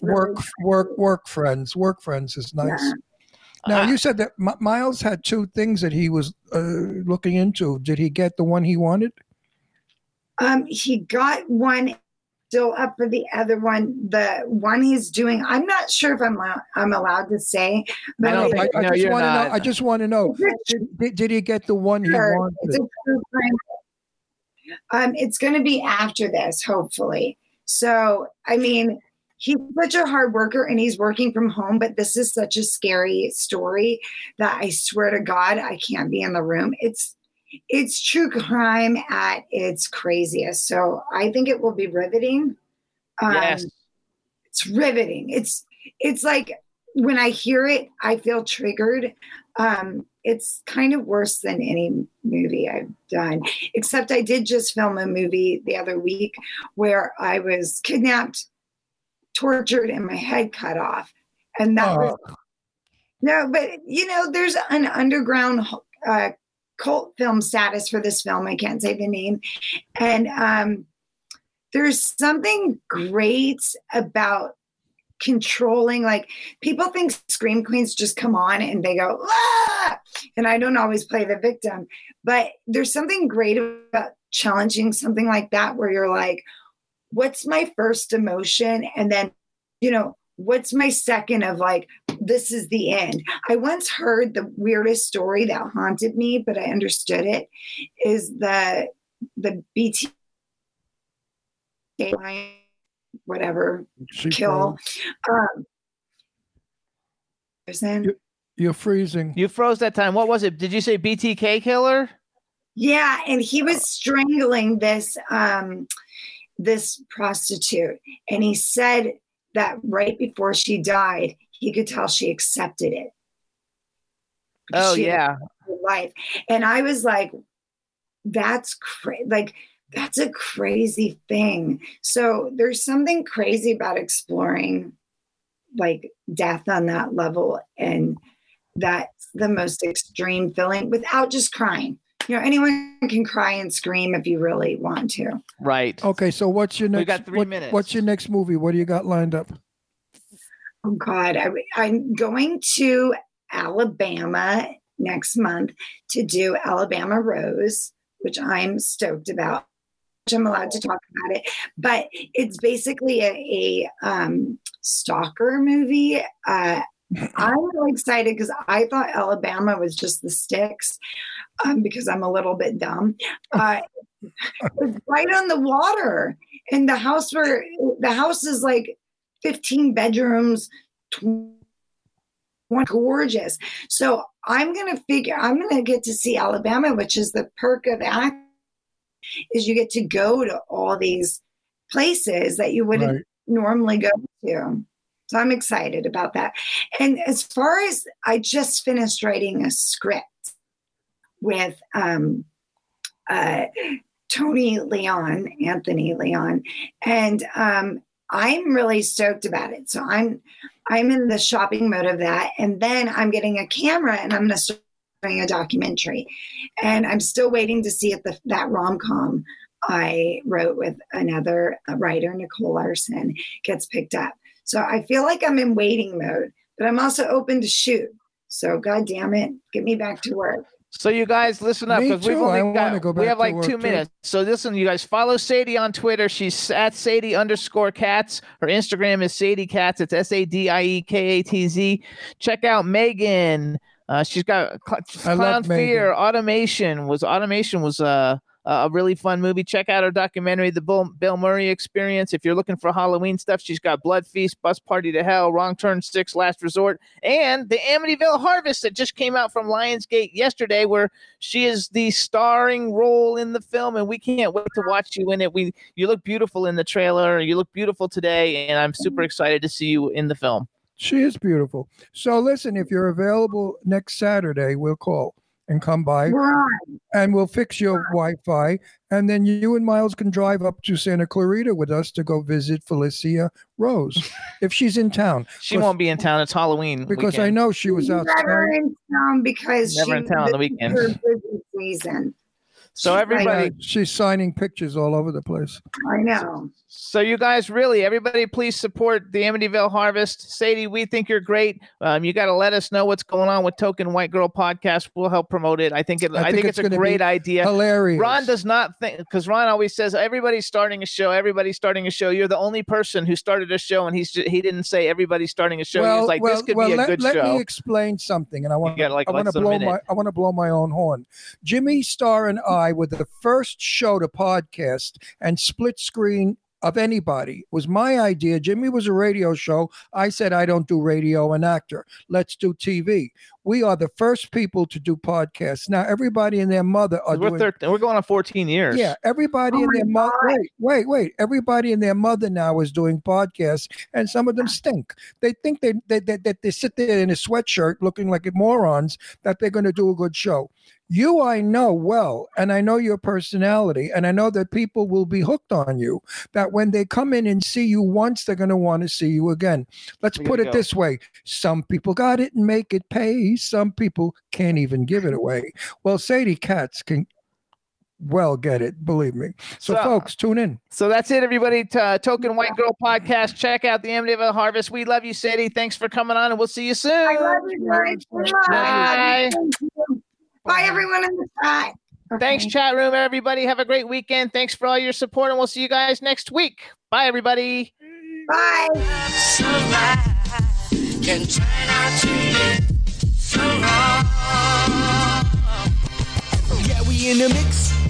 work work work friends. Work friends is nice. Now you said that M- Miles had two things that he was uh, looking into. Did he get the one he wanted? Um, he got one still up for the other one. The one he's doing, I'm not sure if I'm I'm allowed to say, but I don't I, it's I No, just want to know. I just want to know. Did, did, did he get the one he true- it's wanted? Um, it's going to be after this, hopefully. So, I mean, he's such a hard worker and he's working from home, but this is such a scary story that I swear to God, I can't be in the room. It's it's true crime at its craziest. So I think it will be riveting. Um, yes. it's riveting. It's it's like when I hear it, I feel triggered. Um, it's kind of worse than any movie I've done, except I did just film a movie the other week where I was kidnapped, tortured, and my head cut off. And that was no, but you know, there's an underground uh, cult film status for this film. I can't say the name. And um, there's something great about controlling like people think scream queens just come on and they go ah! and i don't always play the victim but there's something great about challenging something like that where you're like what's my first emotion and then you know what's my second of like this is the end i once heard the weirdest story that haunted me but i understood it is the the bt whatever She kill um person. You- You're freezing. You froze that time. What was it? Did you say BTK killer? Yeah, and he was strangling this um this prostitute and he said that right before she died, he could tell she accepted it. Oh she yeah. her life. And I was like that's crazy like that's a crazy thing. So there's something crazy about exploring like death on that level and that's the most extreme feeling without just crying. You know, anyone can cry and scream if you really want to. Right. Okay, so what's your next? We got three what- minutes. What's your next movie? What do you got lined up? Oh God, I, I'm going to Alabama next month to do Alabama Rose, which I'm stoked about. Which I'm allowed to talk about it, but it's basically a, a um, stalker movie. Uh, *laughs* I'm really excited because I thought Alabama was just the sticks um, because I'm a little bit dumb. Uh, *laughs* it's right on the water, and the house where the house is like 15 bedrooms, tw- gorgeous. So I'm gonna figure. I'm gonna get to see Alabama, which is the perk of act is you get to go to all these places that you wouldn't Right. normally go to. So I'm excited about that. And as far as I just finished writing a script with um, uh, Tony Leon, Anthony Leon, and um, I'm really stoked about it. So I'm I'm in the shopping mode of that, and then I'm getting a camera and I'm going to start doing a documentary, and I'm still waiting to see if the, that rom com I wrote with another uh, writer, Nicole Larson, gets picked up. So I feel like I'm in waiting mode, but I'm also open to shoot. So God damn it, get me back to work. So you guys listen up because we've only got go we have like two too. minutes. So listen, you guys follow Sadie on Twitter. She's at Sadie underscore Katz. Her Instagram is Sadie Katz. It's S A D I E K A T Z. Check out Megan. Uh, she's got Cl- Clown love Megan. Fear. Automation was automation was uh, a really fun movie. Check out her documentary, The Bill, Bill Murray Experience. If you're looking for Halloween stuff, she's got Blood Feast, Bus Party to Hell, Wrong Turn Six, Last Resort, and the Amityville Harvest that just came out from Lionsgate yesterday, where she is the starring role in the film, and we can't wait to watch you in it. We you look beautiful in the trailer. You look beautiful today, and I'm super excited to see you in the film. She is beautiful. So listen, if you're available next Saturday, we'll call and come by Right. and we'll fix your Wi-Fi. And then you and Miles can drive up to Santa Clarita with us to go visit Felicia Rose if she's in town. *laughs* She won't be in town. It's Halloween Because I know she was out. never in town because Never she, in town on the weekend. her busy season. So everybody, She's signing pictures all over the place. I know. So you guys really, everybody, please support the Amityville Harvest. Sadie, we think you're great. Um, you got to let us know what's going on with Token White Girl Podcast. We'll help promote it. I think it. I, think, it's, a great be idea. Hilarious. Ron does not think because Ron always says everybody's starting a show. Everybody's starting a show. You're the only person who started a show, and he's ju- he didn't say everybody's starting a show. He's like this could well, be a let, good let show. Let me explain something, and I want got, like, I want to less than a blow minute. my I want to blow my own horn. Jimmy Star and I were the first show to podcast and split screen of anybody. It was my idea. Jimmy was a radio show. I said I don't do radio and actor. Let's do TV. We are the first people to do podcasts. Now everybody and their mother are we're doing 13, we're going on 14 years. yeah, everybody Oh and their mother. Wait, wait, wait. Everybody and their mother now is doing podcasts, and some of them stink. They think they they, they, they, they sit there in a sweatshirt looking like morons that they're going to do a good show. You, I know well, and I know your personality, and I know that people will be hooked on you. That when they come in and see you once, they're going to want to see you again. Let's We put it go. this way: some people got it and make it pay. Some people can't even give it away. Well, Sadie Katz can well get it, believe me. So, So- folks, tune in. So that's it, everybody. T- uh, Token White Girl Podcast. Check out the Amityville Harvest. We love you, Sadie. Thanks for coming on, and we'll see you soon. I love you guys so much. Bye. Thank you. Bye, everyone in the chat. Thanks, chat room, everybody. Have a great weekend. Thanks for all your support, and we'll see you guys next week. Bye, everybody. Bye. can turn out to so. Yeah, we in the mix.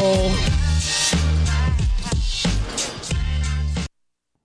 Soul.